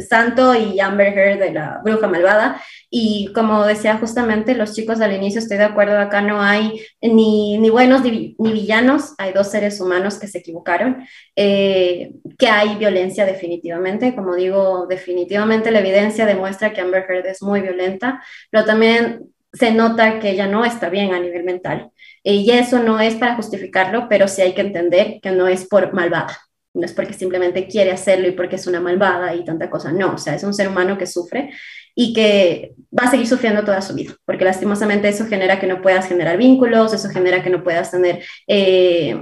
Santo y Amber Heard de la bruja malvada. Y como decía justamente los chicos al inicio, estoy de acuerdo, acá no hay ni, ni buenos ni, villanos, hay dos seres humanos que se equivocaron, eh, que hay violencia definitivamente, como digo, definitivamente la evidencia demuestra que Amber Heard es muy violenta, pero también se nota que ella no está bien a nivel mental. Y eso no es para justificarlo, pero sí hay que entender que no es por malvada no es porque simplemente quiere hacerlo y porque es una malvada y tanta cosa, no, o sea, es un ser humano que sufre y que va a seguir sufriendo toda su vida, porque lastimosamente eso genera que no puedas generar vínculos, eso genera que no puedas tener eh,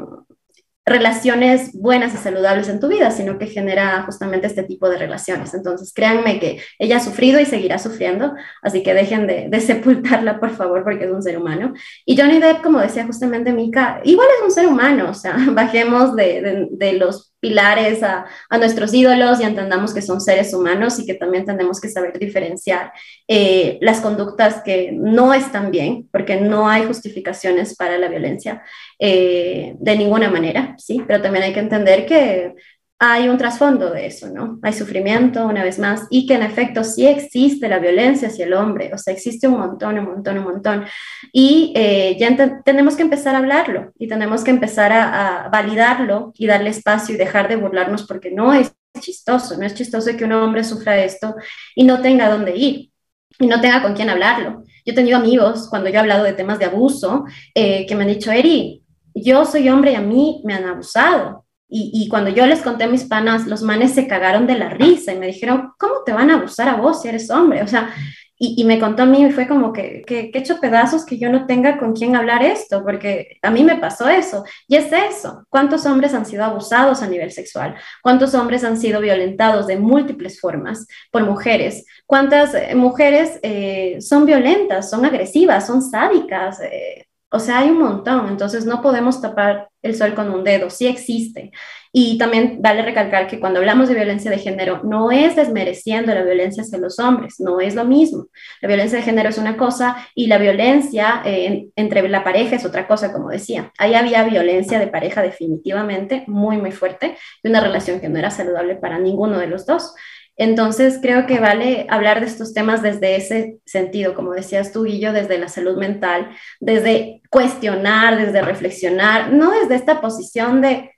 relaciones buenas y saludables en tu vida, sino que genera justamente este tipo de relaciones. Entonces, créanme que ella ha sufrido y seguirá sufriendo, así que dejen de, sepultarla, por favor, porque es un ser humano. Y Johnny Depp, como decía justamente Mika, igual es un ser humano, o sea, bajemos de, los pilares a, a, nuestros ídolos y entendamos que son seres humanos y que también tenemos que saber diferenciar eh, las conductas que no están bien, porque no hay justificaciones para la violencia eh, de ninguna manera, ¿sí? Pero también hay que entender que hay un trasfondo de eso, ¿no? Hay sufrimiento, una vez más, y que en efecto sí existe la violencia hacia el hombre, o sea, existe un montón, un montón, un montón. Y eh, ya tenemos que empezar a hablarlo y tenemos que empezar a, validarlo y darle espacio y dejar de burlarnos porque no es chistoso, no es chistoso que un hombre sufra esto y no tenga dónde ir y no tenga con quién hablarlo. Yo he tenido amigos, cuando yo he hablado de temas de abuso, eh, que me han dicho, Eri, yo soy hombre y a mí me han abusado y, cuando yo les conté a mis panas, los manes se cagaron de la risa y me dijeron, ¿cómo te van a abusar a vos si eres hombre? O sea, y, me contó a mí y fue como que, que, que, hecho pedazos que yo no tenga con quién hablar esto, porque a mí me pasó eso. Y es eso, ¿cuántos hombres han sido abusados a nivel sexual? ¿Cuántos hombres han sido violentados de múltiples formas por mujeres? ¿Cuántas eh, mujeres eh, son violentas, son agresivas, son sádicas? Eh, o sea, hay un montón, entonces no podemos tapar el sol con un dedo, sí existe. Y también vale recalcar que cuando hablamos de violencia de género, no es desmereciendo la violencia hacia los hombres, no es lo mismo. La violencia de género es una cosa y la violencia eh, entre la pareja es otra cosa, como decía. Ahí había violencia de pareja definitivamente muy, muy fuerte y una relación que no era saludable para ninguno de los dos. Entonces, creo que vale hablar de estos temas desde ese sentido, como decías tú, Guillo, desde la salud mental, desde cuestionar, desde reflexionar, no desde esta posición de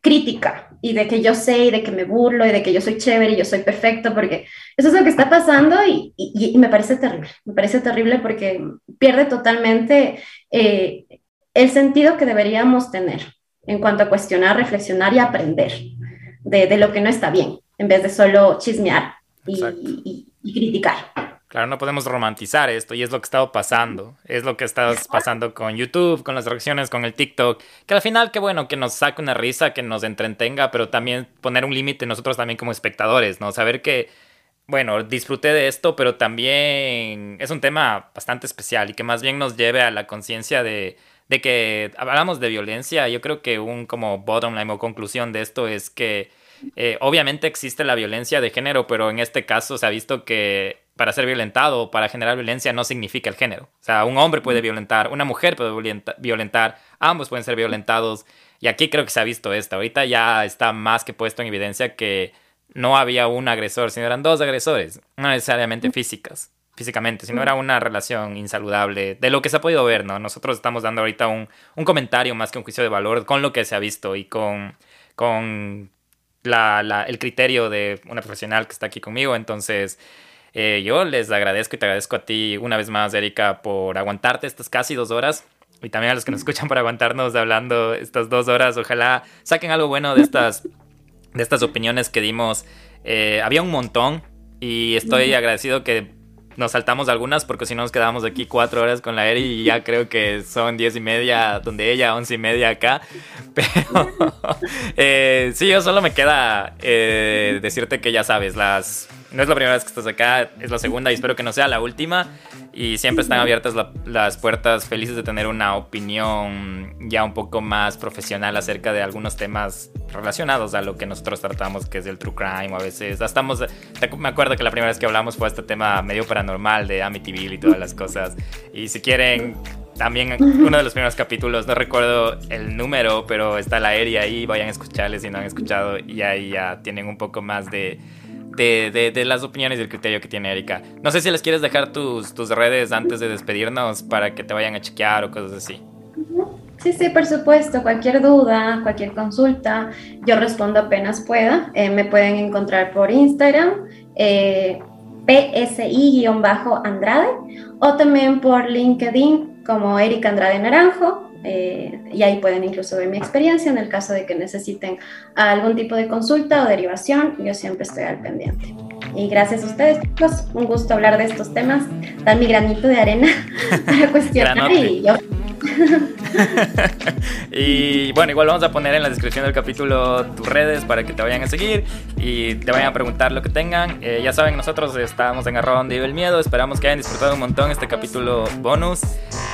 crítica y de que yo sé y de que me burlo y de que yo soy chévere y yo soy perfecto, porque eso es lo que está pasando y, me parece terrible, me parece terrible porque pierde totalmente eh, el sentido que deberíamos tener en cuanto a cuestionar, reflexionar y aprender de lo que no está bien en vez de solo chismear y, criticar. Claro, no podemos romantizar esto y es lo que está pasando. Es lo que está pasando con YouTube, con las reacciones, con el TikTok. Que al final, qué bueno que nos saque una risa, que nos entretenga, pero también poner un límite nosotros también como espectadores, ¿no? Saber que, bueno, disfruté de esto, pero también es un tema bastante especial y que más bien nos lleve a la conciencia de, de que hablamos de violencia. Yo creo que un como bottom line o conclusión de esto es que eh, obviamente existe la violencia de género, pero en este caso se ha visto que para ser violentado o para generar violencia no significa el género. O sea, un hombre puede violentar, una mujer puede violentar, ambos pueden ser violentados. Y aquí creo que se ha visto esto. Ahorita ya está más que puesto en evidencia que no había un agresor, sino eran dos agresores, no necesariamente físicas, físicamente, sino era una relación insaludable, de lo que se ha podido ver, ¿no? Nosotros estamos dando ahorita un, un comentario más que un juicio de valor con lo que se ha visto y con, con la, el criterio de una profesional que está aquí conmigo. Entonces, eh, yo les agradezco y te agradezco a ti una vez más, Erika, por aguantarte estas casi dos horas. Y también a los que nos escuchan por aguantarnos hablando estas dos horas. Ojalá saquen algo bueno de estas, de estas opiniones que dimos. Eh, había un montón y estoy agradecido que nos saltamos algunas porque si no nos quedamos aquí cuatro horas con la Eri y ya creo que son diez y media donde ella, once y media acá. Pero eh, sí, yo solo me queda eh, decirte que ya sabes, las no es la primera vez que estás acá, es la segunda y espero que no sea la última. Y siempre están abiertas las puertas, felices de tener una opinión ya un poco más profesional acerca de algunos temas relacionados a lo que nosotros tratamos, que es el true crime. O a veces, estamos, me acuerdo que la primera vez que hablamos fue este tema medio paranormal de Amityville y todas las cosas. Y si quieren también uno de los primeros capítulos, no recuerdo el número, pero está la aérea ahí, vayan a escucharles si no han escuchado y ahí ya tienen un poco más de, de, las opiniones y el criterio que tiene Erika. No sé si les quieres dejar tus, tus redes antes de despedirnos para que te vayan a chequear o cosas así. Sí, sí, por supuesto. Cualquier duda, cualquier consulta, yo respondo apenas pueda. Eh, me pueden encontrar por Instagram, eh, PSI-Andrade, o también por LinkedIn como Erika Andrade Naranjo. Eh, y ahí pueden incluso ver mi experiencia en el caso de que necesiten algún tipo de consulta o derivación, yo siempre estoy al pendiente. Y gracias a ustedes, chicos, un gusto hablar de estos temas, dar mi granito de arena para cuestionar y yo y bueno, igual vamos a poner en la descripción del capítulo tus redes para que te vayan a seguir y te vayan a preguntar lo que tengan. Eh, ya saben, nosotros estamos en arroba donde vive el miedo. Esperamos que hayan disfrutado un montón este capítulo bonus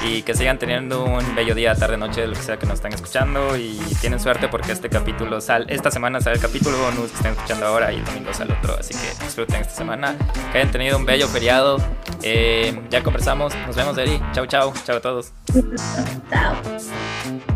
y que sigan teniendo un bello día, tarde, noche, lo que sea que nos están escuchando. Y tienen suerte porque este capítulo sale, esta semana sale el capítulo bonus que están escuchando ahora y el domingo sale otro. Así que disfruten esta semana. Que hayan tenido un bello feriado. Eh, ya conversamos. Nos vemos, Eri. Chau, chau. Chau a todos. thoughts.